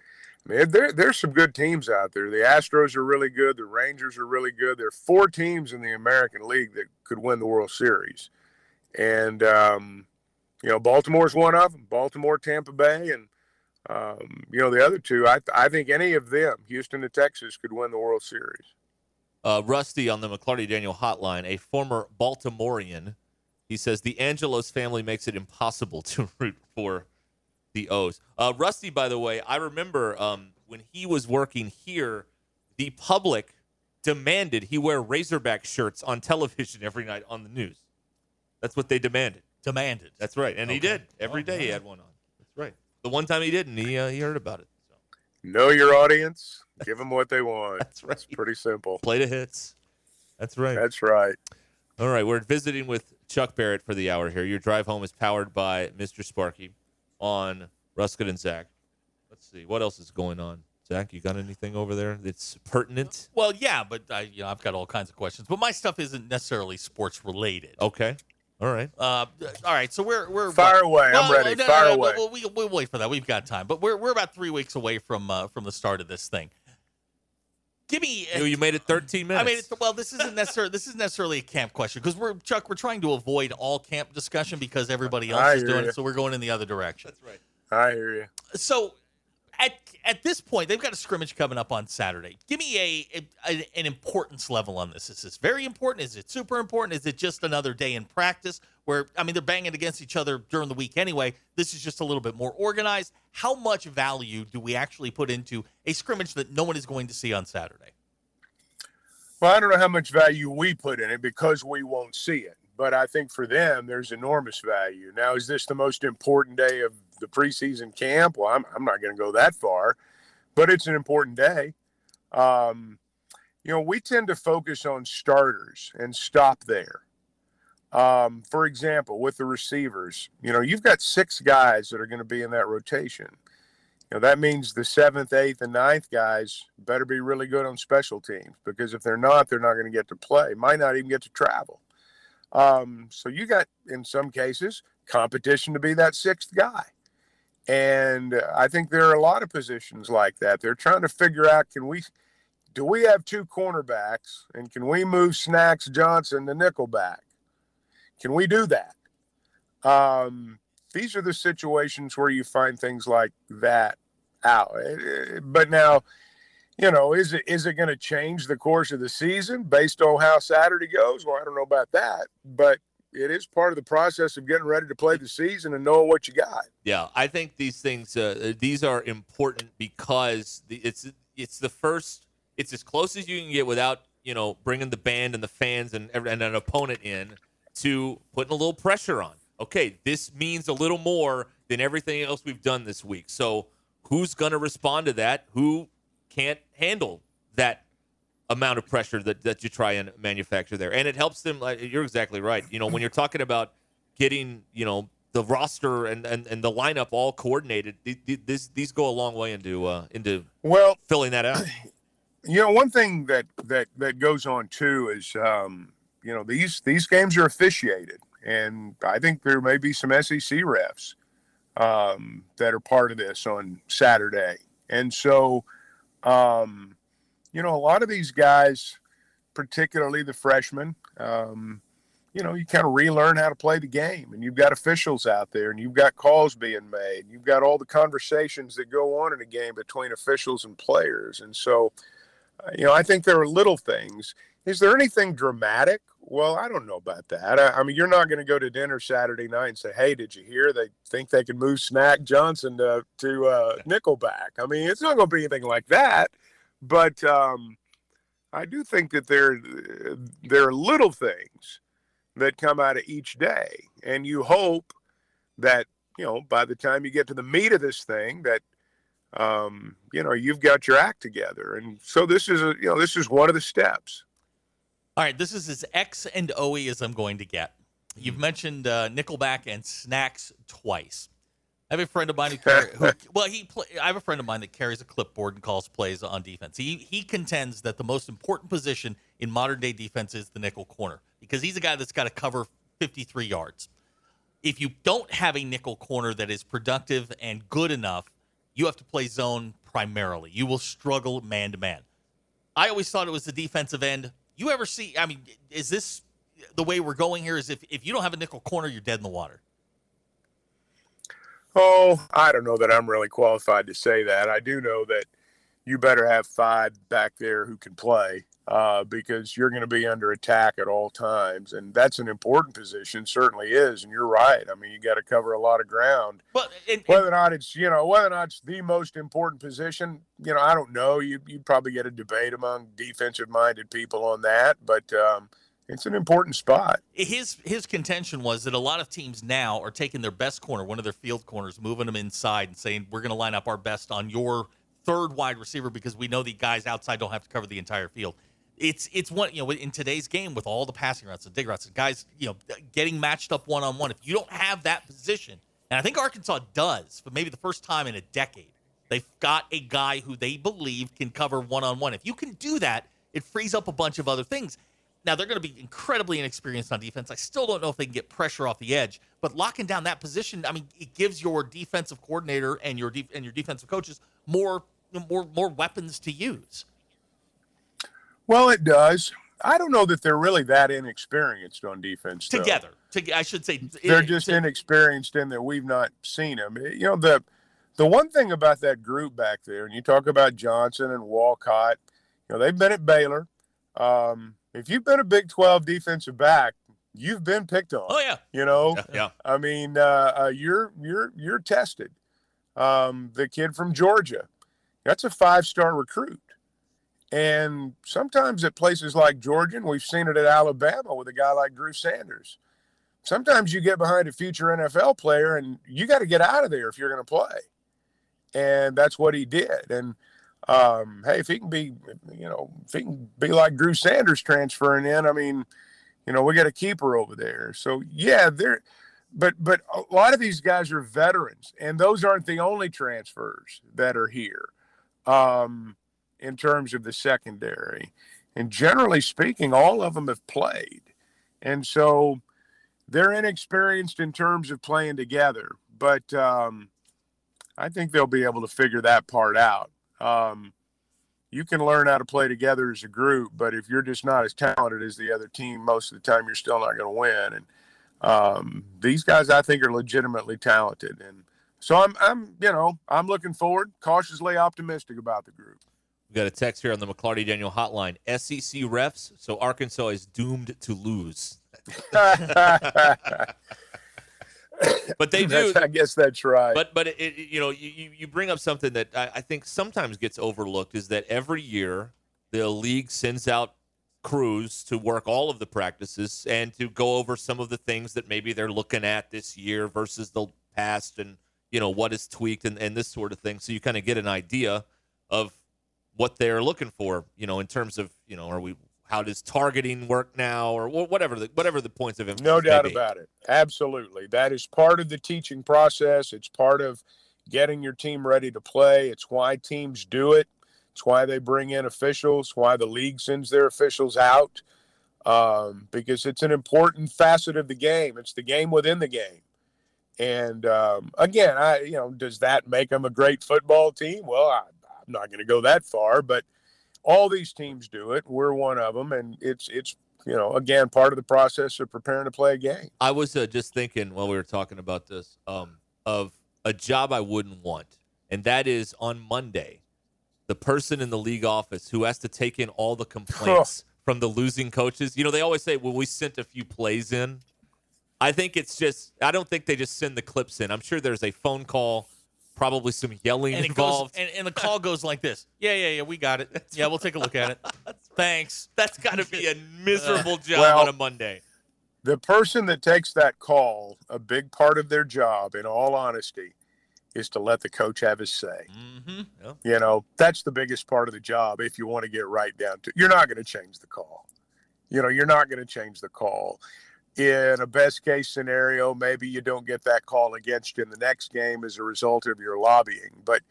I mean, there, there's some good teams out there. The Astros are really good. The Rangers are really good. There are four teams in the American League that could win the World Series, and um, you know, Baltimore's one of them. Baltimore, Tampa Bay, and um, you know, the other two. I I think any of them, Houston and Texas, could win the World Series. Uh, Rusty on the McLarty Daniel hotline, a former Baltimorean, he says the Angelos family makes it impossible to root for the O's. Uh, Rusty, by the way, I remember um, when he was working here, the public demanded he wear Razorback shirts on television every night on the news. That's what they demanded. Demanded. That's right, and he did every Oh, day. He had one on. That's right. The one time he didn't, he uh, he heard about it. Know your audience. Give them what they want. That's right. It's pretty simple. Play the hits. That's right. That's right. All right, we're visiting with Chuck Barrett for the hour here. Your drive home is powered by Mr. Sparky on Ruscin and Zach. Let's see what else is going on. Zach, you got anything over there that's pertinent? Well, yeah, but I, you know, I've got all kinds of questions. But my stuff isn't necessarily sports related. Okay. All right. Uh, all right. So we're we're Fire what- away. I'm ready. no, no, Fire no, away. Well, we, we'll wait for that. We've got time. But we're we're about three weeks away from uh, from the start of this thing. Give me. You, you made it 13 minutes. I mean, it's, well, this isn't necessarily this isn't necessarily a camp question because we're Chuck. We're trying to avoid all camp discussion because everybody else I is doing ya. it, so we're going in the other direction. That's right. I hear you. So, at at this point, they've got a scrimmage coming up on Saturday. Give me a, a an importance level on this. Is this very important? Is it super important? Is it just another day in practice where I mean they're banging against each other during the week anyway? This is just a little bit more organized. How much value do we actually put into a scrimmage that no one is going to see on Saturday? Well, I don't know how much value we put in it because we won't see it. But I think for them, there's enormous value. Now, is this the most important day of the preseason camp? Well, I'm, I'm not going to go that far, but it's an important day. Um, you know, we tend to focus on starters and stop there. Um, for example, with the receivers, you know, you've got six guys that are going to be in that rotation. You know, that means the seventh, eighth, and ninth guys better be really good on special teams because if they're not, they're not going to get to play, might not even get to travel. Um, so you got, in some cases, competition to be that sixth guy. And I think there are a lot of positions like that. They're trying to figure out can we, do we have two cornerbacks and can we move Snacks Johnson to nickelback? Can we do that? Um, these are the situations where you find things like that out. Eh, eh, But now, you know, is it is it going to change the course of the season based on how Saturday goes? Well, I don't know about that, but it is part of the process of getting ready to play the season and knowing what you got. Yeah, I think these things uh, these are important because the, it's it's the first it's as close as you can get without you know bringing the band and the fans and and an opponent in to putting a little pressure on. Okay, this means a little more than everything else we've done this week. So who's going to respond to that? Who can't handle that amount of pressure that, that you try and manufacture there. And it helps them. Like, you're exactly right. You know, when you're talking about getting, you know, the roster and, and, and the lineup all coordinated, th- th- these go a long way into uh, into Well, filling that out. You know, one thing that that that goes on too is, um, you know, these these games are officiated, and I think there may be some SEC refs um, that are part of this on Saturday, and so, um, you know, a lot of these guys, particularly the freshmen, um, you know, you kind of relearn how to play the game, and you've got officials out there, and you've got calls being made, you've got all the conversations that go on in a game between officials and players, and so uh, you know, I think there are little things. Is there anything dramatic? Well, I don't know about that. I, I mean, you're not going to go to dinner Saturday night and say, "Hey, did you hear they think they can move Snack Johnson to to uh, Nickelback?" I mean, it's not going to be anything like that. But um, I do think that there there are little things that come out of each day, and you hope that you know by the time you get to the meat of this thing that um, you know, you've got your act together. And so this is a, you know, this is one of the steps. All right, this is as X and OE as I'm going to get. You've mentioned uh, Nickelback and Snacks twice. I have a friend of mine who, carry, who well, he play, I have a friend of mine that carries a clipboard and calls plays on defense. He he contends that the most important position in modern day defense is the nickel corner because he's a guy that's got to cover 53 yards. If you don't have a nickel corner that is productive and good enough, you have to play zone primarily. You will struggle man to man. I always thought it was the defensive end. You ever see? I mean, is this the way we're going here? Is if if you don't have a nickel corner, you're dead in the water. Oh, I don't know that I'm really qualified to say that. I do know that you better have five back there who can play uh, because you're going to be under attack at all times, and that's an important position. Certainly is, and you're right. I mean, you got to cover a lot of ground. But and, whether or not it's you know whether or not it's the most important position, you know, I don't know. You you probably get a debate among defensive minded people on that, but. Um, it's an important spot. His his contention was that a lot of teams now are taking their best corner, one of their field corners, moving them inside and saying we're going to line up our best on your third wide receiver because we know the guys outside don't have to cover the entire field. It's it's one you know in today's game with all the passing routes and dig routes and guys you know getting matched up one on one. If you don't have that position, and I think Arkansas does, but maybe the first time in a decade, they've got a guy who they believe can cover one on one. If you can do that, it frees up a bunch of other things. Now they're going to be incredibly inexperienced on defense. I still don't know if they can get pressure off the edge, but locking down that position, I mean, it gives your defensive coordinator and your de- and your defensive coaches more more more weapons to use. Well, it does. I don't know that they're really that inexperienced on defense. Though. Together, to, I should say, they're just to, inexperienced in that we've not seen them. You know the the one thing about that group back there, and you talk about Johnson and Walcott. You know they've been at Baylor. Um, if you've been a Big 12 defensive back, you've been picked on. Oh yeah. You know. Yeah. yeah. I mean, uh, uh, you're you're you're tested. Um, the kid from Georgia, that's a five-star recruit. And sometimes at places like Georgia, and we've seen it at Alabama with a guy like Drew Sanders. Sometimes you get behind a future NFL player, and you got to get out of there if you're going to play. And that's what he did. And um, hey, if he can be, you know, if he can be like Drew Sanders transferring in, I mean, you know, we got a keeper over there. So yeah, they're, but but a lot of these guys are veterans, and those aren't the only transfers that are here, um, in terms of the secondary. And generally speaking, all of them have played, and so they're inexperienced in terms of playing together. But um, I think they'll be able to figure that part out. Um, you can learn how to play together as a group, but if you're just not as talented as the other team, most of the time you're still not going to win. And um, these guys, I think, are legitimately talented, and so I'm, I'm, you know, I'm looking forward, cautiously optimistic about the group. We got a text here on the McLarty Daniel hotline. SEC refs, so Arkansas is doomed to lose. but they do. I guess that's right. But but it, you know you you bring up something that I, I think sometimes gets overlooked is that every year the league sends out crews to work all of the practices and to go over some of the things that maybe they're looking at this year versus the past and you know what is tweaked and, and this sort of thing so you kind of get an idea of what they're looking for you know in terms of you know are we how does targeting work now or whatever the whatever the points of emphasis no doubt about it. Absolutely. That is part of the teaching process. It's part of getting your team ready to play. It's why teams do it. It's why they bring in officials why the league sends their officials out um, because it's an important facet of the game. It's the game within the game. And um, again i you know does that make them a great football team? Well I, i'm not going to go that far but all these teams do it. We're one of them, and it's it's you know again part of the process of preparing to play a game. I was uh, just thinking while we were talking about this um, of a job I wouldn't want, and that is on Monday, the person in the league office who has to take in all the complaints from the losing coaches. You know, they always say, "Well, we sent a few plays in." I think it's just I don't think they just send the clips in. I'm sure there's a phone call probably some yelling and involved. Goes, and, and, the call goes like this: Yeah, yeah, yeah, we got it. Yeah, we'll take a look at it. Thanks. That's got to be a miserable job well, on a Monday. The person that takes that call, a big part of their job, in all honesty, is to let the coach have his say. Mm-hmm. You know, that's the biggest part of the job if you want to get right down to You're not going to change the call. You know, you're not going to change the call. In a best case scenario, maybe you don't get that call against you in the next game as a result of your lobbying. But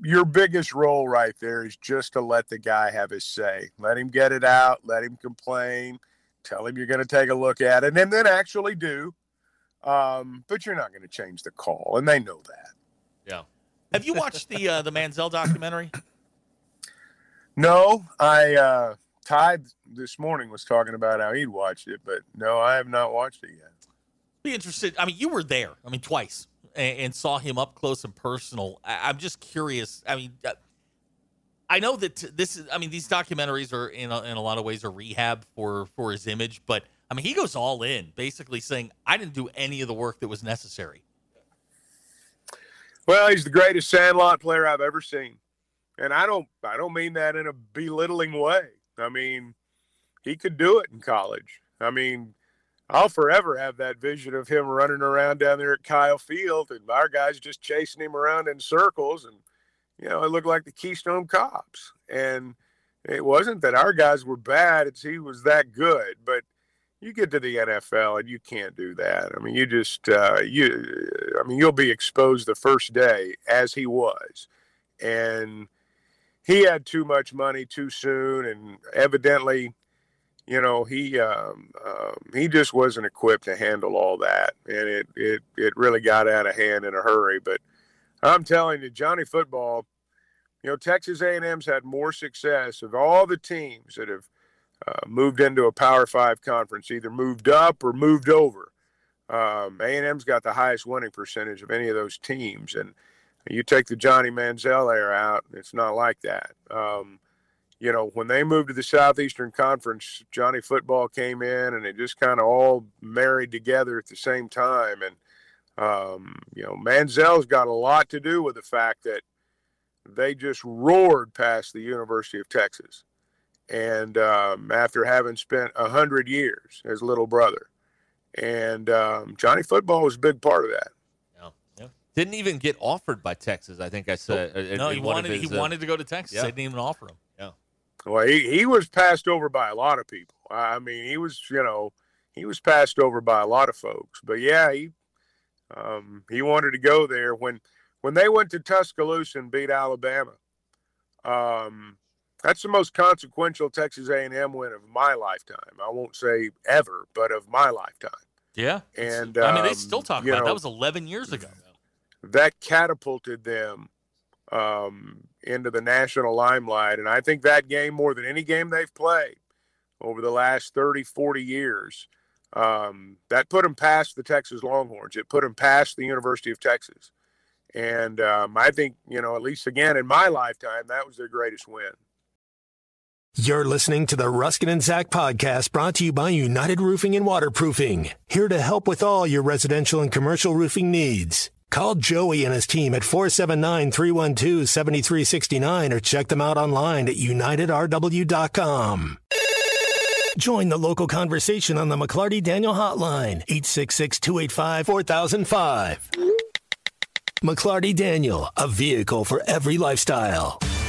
your biggest role right there is just to let the guy have his say. Let him get it out, let him complain, tell him you're going to take a look at it, and then actually do. Um, but you're not going to change the call, and they know that. Yeah. Have you watched the uh, the Manziel documentary? No, I uh Ty this morning was talking about how he'd watched it, but no, I have not watched it yet. Be interested. I mean, you were there. I mean, twice, and, and saw him up close and personal. I, I'm just curious. I mean, uh, I know that this is. I mean, these documentaries are in a, in a lot of ways a rehab for for his image, but I mean, he goes all in, basically saying, "I didn't do any of the work that was necessary." Well, he's the greatest Sandlot player I've ever seen, and I don't I don't mean that in a belittling way. I mean, he could do it in college. I mean, I'll forever have that vision of him running around down there at Kyle Field, and our guys just chasing him around in circles, and you know, it looked like the Keystone Cops. And it wasn't that our guys were bad; it's he was that good, but you get to the NFL and you can't do that. I mean, you just uh, you. I mean, you'll be exposed the first day as he was, and he had too much money too soon, and evidently, you know, he um, um, he just wasn't equipped to handle all that, and it it it really got out of hand in a hurry. But I'm telling you, Johnny Football, you know, Texas A&M's had more success of all the teams that have uh, moved into a Power Five conference, either moved up or moved over. Um, A&M's got the highest winning percentage of any of those teams, and you take the Johnny Manziel era out, it's not like that. Um, you know, when they moved to the Southeastern Conference, Johnny Football came in, and it just kind of all married together at the same time. And um, you know, Manziel's got a lot to do with the fact that they just roared past the University of Texas and um, after having spent a hundred years as little brother, and um, Johnny Football was a big part of that. Yeah. yeah. Didn't even get offered by Texas. I think I said. Nope. no, he wanted his, he uh, wanted to go to Texas. Yeah. They didn't even offer him. Yeah. Well, he, he was passed over by a lot of people. I mean, he was you know he was passed over by a lot of folks. But yeah, he um, he wanted to go there when when they went to Tuscaloosa and beat Alabama. Um, that's the most consequential Texas A&M win of my lifetime. I won't say ever, but of my lifetime. Yeah, and I mean they um, still talk you about it. know, that was 11 years ago. That catapulted them um, into the national limelight, and I think that game more than any game they've played over the last 30, 40 years, um, that put them past the Texas Longhorns. It put them past the University of Texas, and um, I think you know at least again in my lifetime that was their greatest win. You're listening to the Ruscin and Zach podcast brought to you by United Roofing and Waterproofing, here to help with all your residential and commercial roofing needs. Call Joey and his team at 479 312 7369 or check them out online at unitedrw.com. Join the local conversation on the McLarty Daniel Hotline, 866 285 4005. McLarty Daniel, a vehicle for every lifestyle.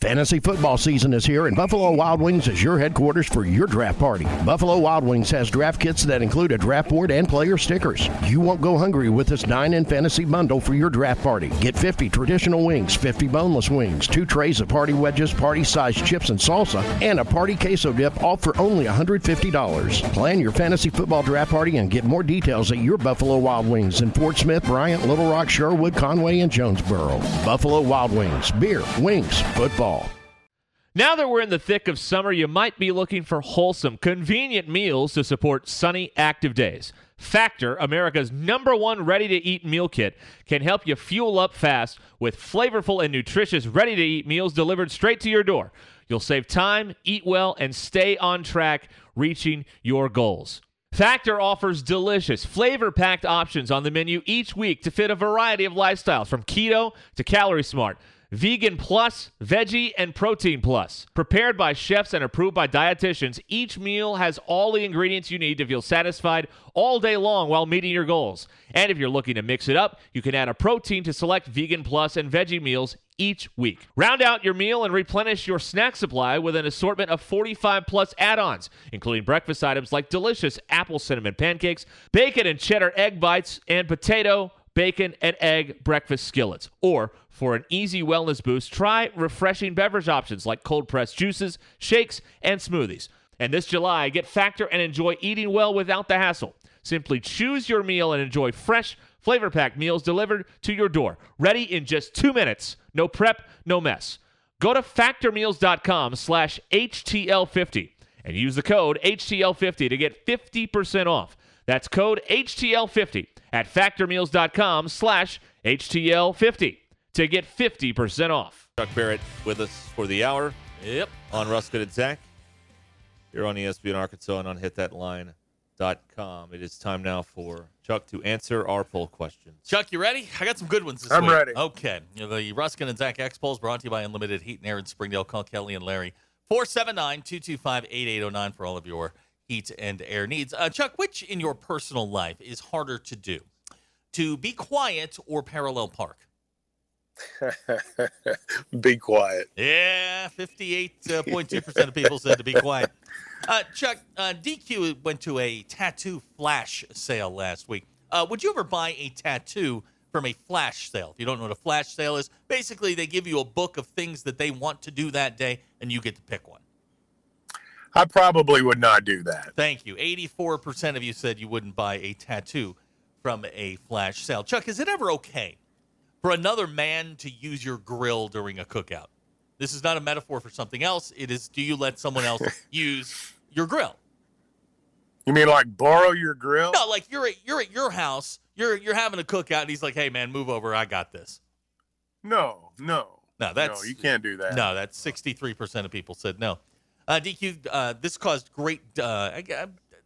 Fantasy football season is here, and Buffalo Wild Wings is your headquarters for your draft party. Buffalo Wild Wings has draft kits that include a draft board and player stickers. You won't go hungry with this 9 in fantasy bundle for your draft party. Get 50 traditional wings, 50 boneless wings, two trays of party wedges, party sized chips and salsa, and a party queso dip, all for only $150. Plan your fantasy football draft party and get more details at your Buffalo Wild Wings in Fort Smith, Bryant, Little Rock, Sherwood, Conway, and Jonesboro. Buffalo Wild Wings, beer, wings, football. Now that we're in the thick of summer, you might be looking for wholesome, convenient meals to support sunny, active days. Factor, America's number one ready to eat meal kit, can help you fuel up fast with flavorful and nutritious ready to eat meals delivered straight to your door. You'll save time, eat well, and stay on track reaching your goals. Factor offers delicious, flavor packed options on the menu each week to fit a variety of lifestyles from keto to calorie smart vegan plus, veggie, and protein plus. Prepared by chefs and approved by dietitians, each meal has all the ingredients you need to feel satisfied all day long while meeting your goals. And if you're looking to mix it up, you can add a protein to select vegan plus and veggie meals each week. Round out your meal and replenish your snack supply with an assortment of 45 plus add ons, including breakfast items like delicious apple cinnamon pancakes, bacon and cheddar egg bites, and potato, bacon, and egg breakfast skillets. Or for an easy wellness boost, try refreshing beverage options like cold pressed juices, shakes, and smoothies. And this July, get Factor and enjoy eating well without the hassle. Simply choose your meal and enjoy fresh, flavor packed meals delivered to your door, ready in just two minutes. No prep, no mess. Go to factormeals.com slash HTL50 and use the code HTL50 to get 50% off. That's code HTL50 at factormeals.com slash HTL50 to get 50% off. Chuck Barrett with us for the hour. Yep. On Ruscin and Zach. Here on ESPN Arkansas and on hitthatline.com. It is time now for Chuck to answer our poll questions. Chuck, you ready? I got some good ones this I'm week. ready. Okay. The Ruscin and Zach X polls brought to you by Unlimited Heat and Air in Springdale. Call Kelly and Larry. 479 225 8809 for all of your heat and air needs. Uh, Chuck, which in your personal life is harder to do? To be quiet or parallel park? Be quiet. Yeah, 58.2% of people said to be quiet. Uh, Chuck, uh, DQ went to a tattoo flash sale last week. Uh, would you ever buy a tattoo from a flash sale? If you don't know what a flash sale is, basically they give you a book of things that they want to do that day, and you get to pick one. I probably would not do that. Thank you. 84% of you said you wouldn't buy a tattoo from a flash sale. Chuck, is it ever okay for another man to use your grill during a cookout? This is not a metaphor for something else. It is do you let someone else use your grill? You mean like borrow your grill? No, like you're at you're at your house, you're you're having a cookout, and he's like, "Hey, man, move over. I got this." No, no, No, that's no. You can't do that. No, that's 63% of people said no. Uh, DQ, uh, this caused great uh,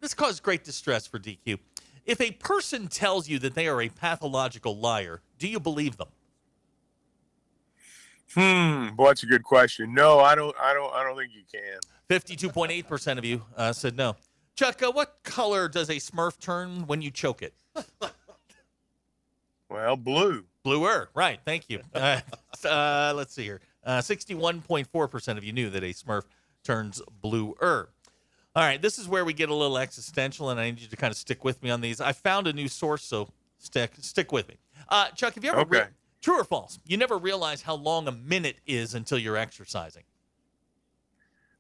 this caused great distress for DQ. If a person tells you that they are a pathological liar, do you believe them? Hmm. Well, that's a good question. No, I don't. I don't. I don't think you can. 52.8% of you uh, said no. Chuck, uh, what color does a Smurf turn when you choke it? Well, blue. Bluer, right? Thank you. Uh, uh, let's see here. Uh, Sixty-one point four percent of you knew that a Smurf turns bluer. All right, this is where we get a little existential, and I need you to kind of stick with me on these. I found a new source, so stick stick with me. Uh, Chuck, have you ever Okay. true or false? You never realize how long a minute is until you're exercising.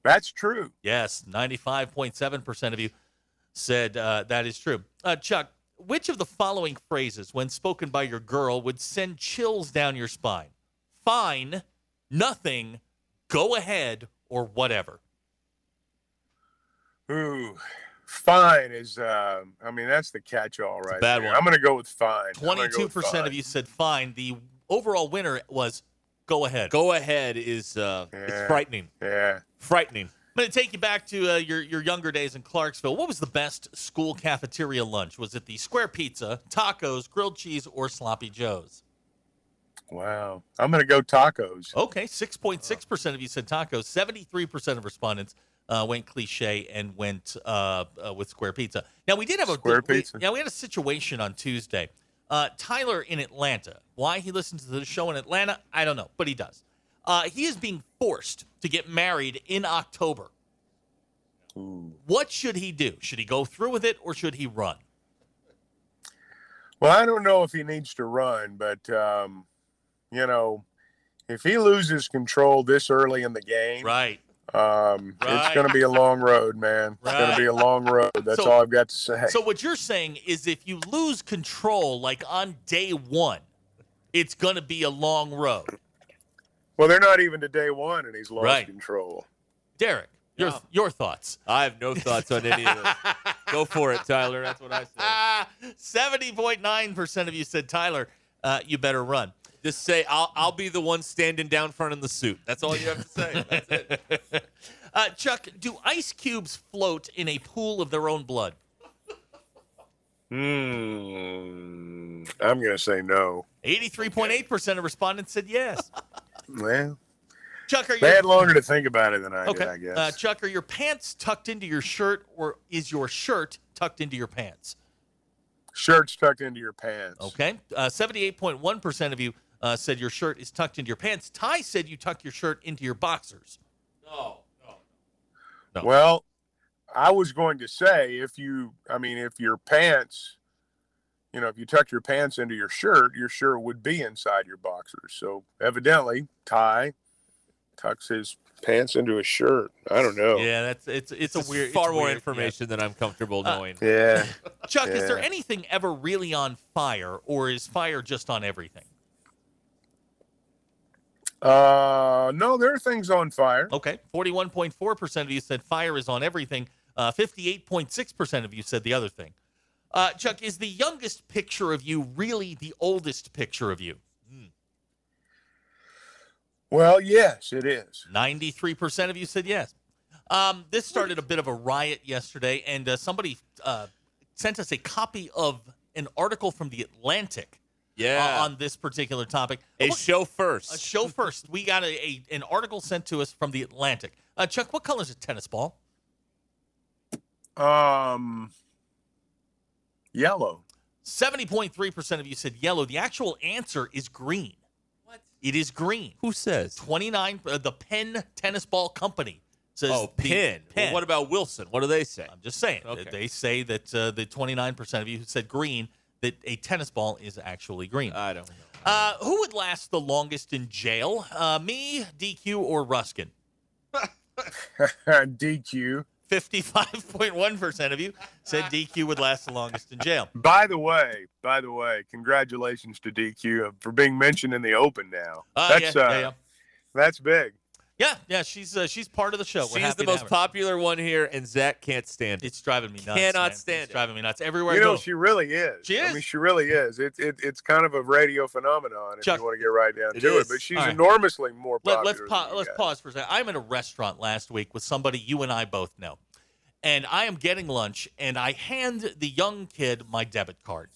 That's true. Yes, ninety-five point seven percent of you said uh, that is true. Uh, Chuck, which of the following phrases, when spoken by your girl, would send chills down your spine? Fine, nothing, go ahead, or whatever. Ooh, fine is. Uh, I mean, that's the catch-all right bad there. one. I'm going to go with fine. I'm go Twenty-two with percent fine. of you said fine. The overall winner was go ahead. Go ahead is uh, it's Yeah. frightening. Yeah. Frightening. I'm going to take you back to uh, your your younger days in Clarksville. What was the best school cafeteria lunch? Was it the square pizza, tacos, grilled cheese, or sloppy joes? Wow. I'm going to go tacos. Okay, 6.6% of you said tacos. 73% of respondents uh, went cliche and went uh, uh, with square pizza. Now, we did have a Square we- pizza. yeah, we had a situation on Tuesday. Uh, Tyler in Atlanta. Why he listens to the show in Atlanta, I don't know, but he does. Uh, he is being forced to get married in October. What should he do? Should he go through with it or should he run? Well, I don't know if he needs to run, but um, you know, if he loses control this early in the game, right, um, it's going to be a long road, man. It's going to be a long road. That's So- all I've got to say. So what you're saying is if you lose control like on day 1, it's going to be a long road. Well, they're not even to day one, and he's lost Right. control. Derek, your No. your thoughts? I have no thoughts on any of this. Go for it, Tyler. That's what I said. Seventy point nine percent of you said Tyler, uh, you better run. Just say I'll I'll be the one standing down front in the suit. That's all you have to say. That's it. Uh, Chuck, do ice cubes float in a pool of their own blood? Hmm. I'm going to say no. Eighty-three point eight percent of respondents said yes. Well, Chuck, are they your had longer to think about it than I okay? did, I guess. Uh, Chuck, are your pants tucked into your shirt, or is your shirt tucked into your pants? Shirts tucked into your pants. Okay. Uh, Seventy-eight point one percent of you uh, said your shirt is tucked into your pants. Ty said you tuck your shirt into your boxers. No, No. Well, I was going to say if you, I mean, if your pants, you know, if you tuck your pants into your shirt, your shirt would be inside your boxers. So evidently, Ty tucks his pants into his shirt. I don't know. Yeah, that's it's it's a weird, far more weird, information than I'm comfortable Uh, knowing. Yeah. yeah. Chuck, is there anything ever really on fire, or is fire just on everything? Uh, no, there are things on fire. Okay. Forty-one point four percent of you said fire is on everything. Uh, Fifty-eight point six percent of you said the other thing. Uh, Chuck, is the youngest picture of you really the oldest picture of you? Well, yes, it is. 93% of you said yes. Um, this started a bit of a riot yesterday, and uh, somebody uh, sent us a copy of an article from The Atlantic Yeah. uh, on this particular topic. a What- show first. a show first. We got a, a an article sent to us from The Atlantic. Uh, Chuck, what color is a tennis ball? Um, yellow. 70.3% of you said yellow. The actual answer is green. What? It is green. Who says? 29, uh, the Penn Tennis Ball Company says. Oh, the- Penn. Well, what about Wilson? What do they say? I'm just saying. Okay. They say that uh, the 29% of you who said green, that a tennis ball is actually green. I don't know. Uh, who would last the longest in jail? Uh, me, DQ, or Ruscin? DQ. 55.1% of you said DQ would last the longest in jail. By the way, by the way, congratulations to DQ for being mentioned in the Open now. Uh, that's yeah, uh, yeah, yeah. that's big. Yeah, yeah, she's uh, she's part of the show. We're She's happy the to most her. popular one here, and Zach can't stand it. It's driving me nuts. Cannot man. stand it's it. driving me nuts everywhere You I know, go. she really is. She I is. mean, she really is. It, it it's kind of a radio phenomenon if Chuck, you want to get right down it to is. it. But she's All right. enormously more Let, popular. let's pa- than you let's guys. pause for a second. I'm at a restaurant last week with somebody you and I both know, and I am getting lunch, and I hand the young kid my debit card,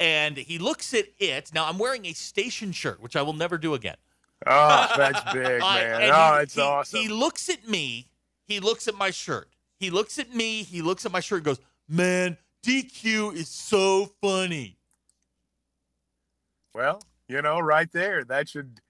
and he looks at it. Now I'm wearing a station shirt, which I will never do again. Oh, that's big, man. oh, he- it's he- awesome. He looks at me. He looks at my shirt. He looks at me. He looks at my shirt. and goes, "Man, DQ is so funny." Well, you know, right there, that should,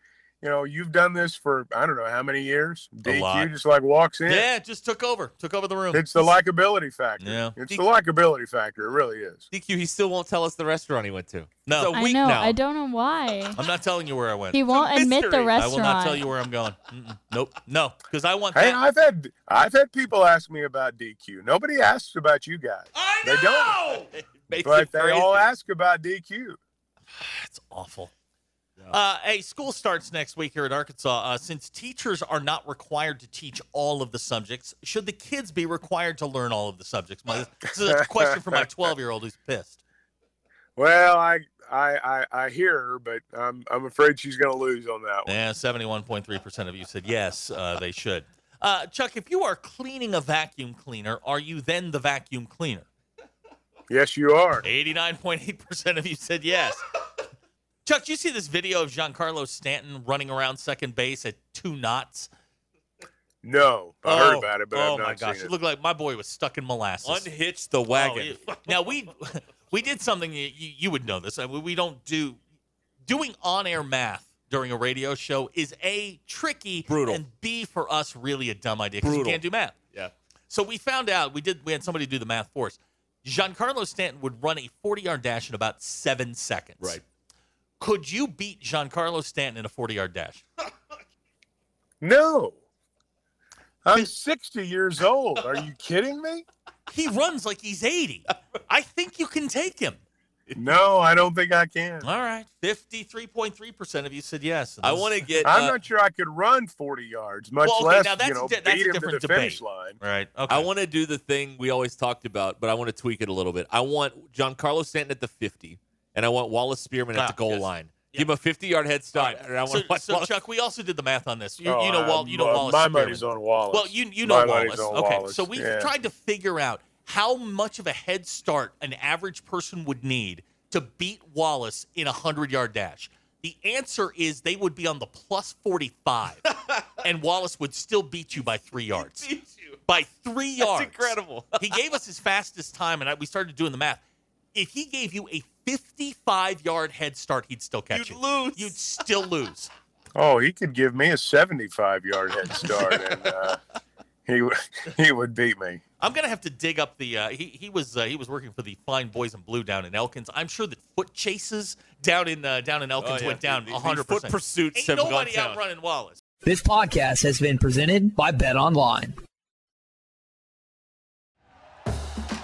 you know, you've done this for I don't know how many years. A lot. DQ just like walks in. Yeah, just took over. Took over the room. It's the likability factor. Yeah. It's the likability factor. It really is. DQ, he still won't tell us the restaurant he went to. No. It's a I week know. now. I don't know why. I'm not telling you where I went. He won't admit the mystery. I will I will not tell you where I'm going. Mm-mm. Nope. No, because I want Hey, that. I've had I've had people ask me about DQ. Nobody asks about you guys. I know. They don't. But they crazy. all ask about DQ. That's awful. Uh, hey, school starts next week here at Arkansas. Uh, since teachers are not required to teach all of the subjects, should the kids be required to learn all of the subjects? My, this is a question for my 12 year old who's pissed. Well, I I I, I hear her, but I'm I'm afraid she's going to lose on that one. Yeah, 71.3% of you said yes, uh, they should. Uh, Chuck, if you are cleaning a vacuum cleaner, are you then the vacuum cleaner? Yes, you are. 89.8% of you said yes. Chuck, you see this video of Giancarlo Stanton running around second base at two knots? No, I heard oh, about it, but oh I've not my gosh, seen it it. looked like my boy was stuck in molasses. Unhitch the wagon. Oh, now we we did something you, you would know this. I mean, we don't do doing on-air math during a radio show is a tricky Brutal. and b for us really a dumb idea because we can't do math. Yeah. So we found out we did we had somebody do the math for us. Giancarlo Stanton would run a 40-yard dash in about seven seconds. Right. Could you beat Giancarlo Stanton in a 40-yard dash? No. I'm 60 years old. Are you kidding me? He runs like he's 80. I think you can take him. No, I don't think I can. All right, fifty-three point three percent of you said yes. I want to get. I'm uh, not sure I could run 40 yards, much Well, okay, less now that's you know a di- that's a beat him to different the debate. finish line. Right. Okay. I want to do the thing we always talked about, but I want to tweak it a little bit. I want Giancarlo Stanton at the 50, and I want Wallace Spearmon at Ah, the goal yes. line. Give him a 50 yard head start. and I So, want to watch so Wallace- Chuck, we also did the math on this. You, Oh, you know, Wal- you know my- Wallace. my Spearmon. money's on Wallace. Well, you you know My Wallace. money's on okay, Wallace, so we've yeah. tried to figure out how much of a head start an average person would need to beat Wallace in a hundred yard dash. The answer is they would be on the plus forty five, and Wallace would still beat you by three yards. By three yards. That's incredible. he gave us his fastest time, and I, we started doing the math. If he gave you a 55 yard head start, he'd still catch You'd you. lose. You'd still lose. Oh, he could give me a 75 yard head start, and uh, he he would beat me. I'm gonna have to dig up the. Uh, he he was uh, he was working for the Fine Boys in Blue down in Elkins. I'm sure that foot chases down in uh, down in Elkins Oh, yeah. went down The- the 100. foot pursuits Ain't have gone nobody down. outrunning Wallace. This podcast has been presented by Bet Online.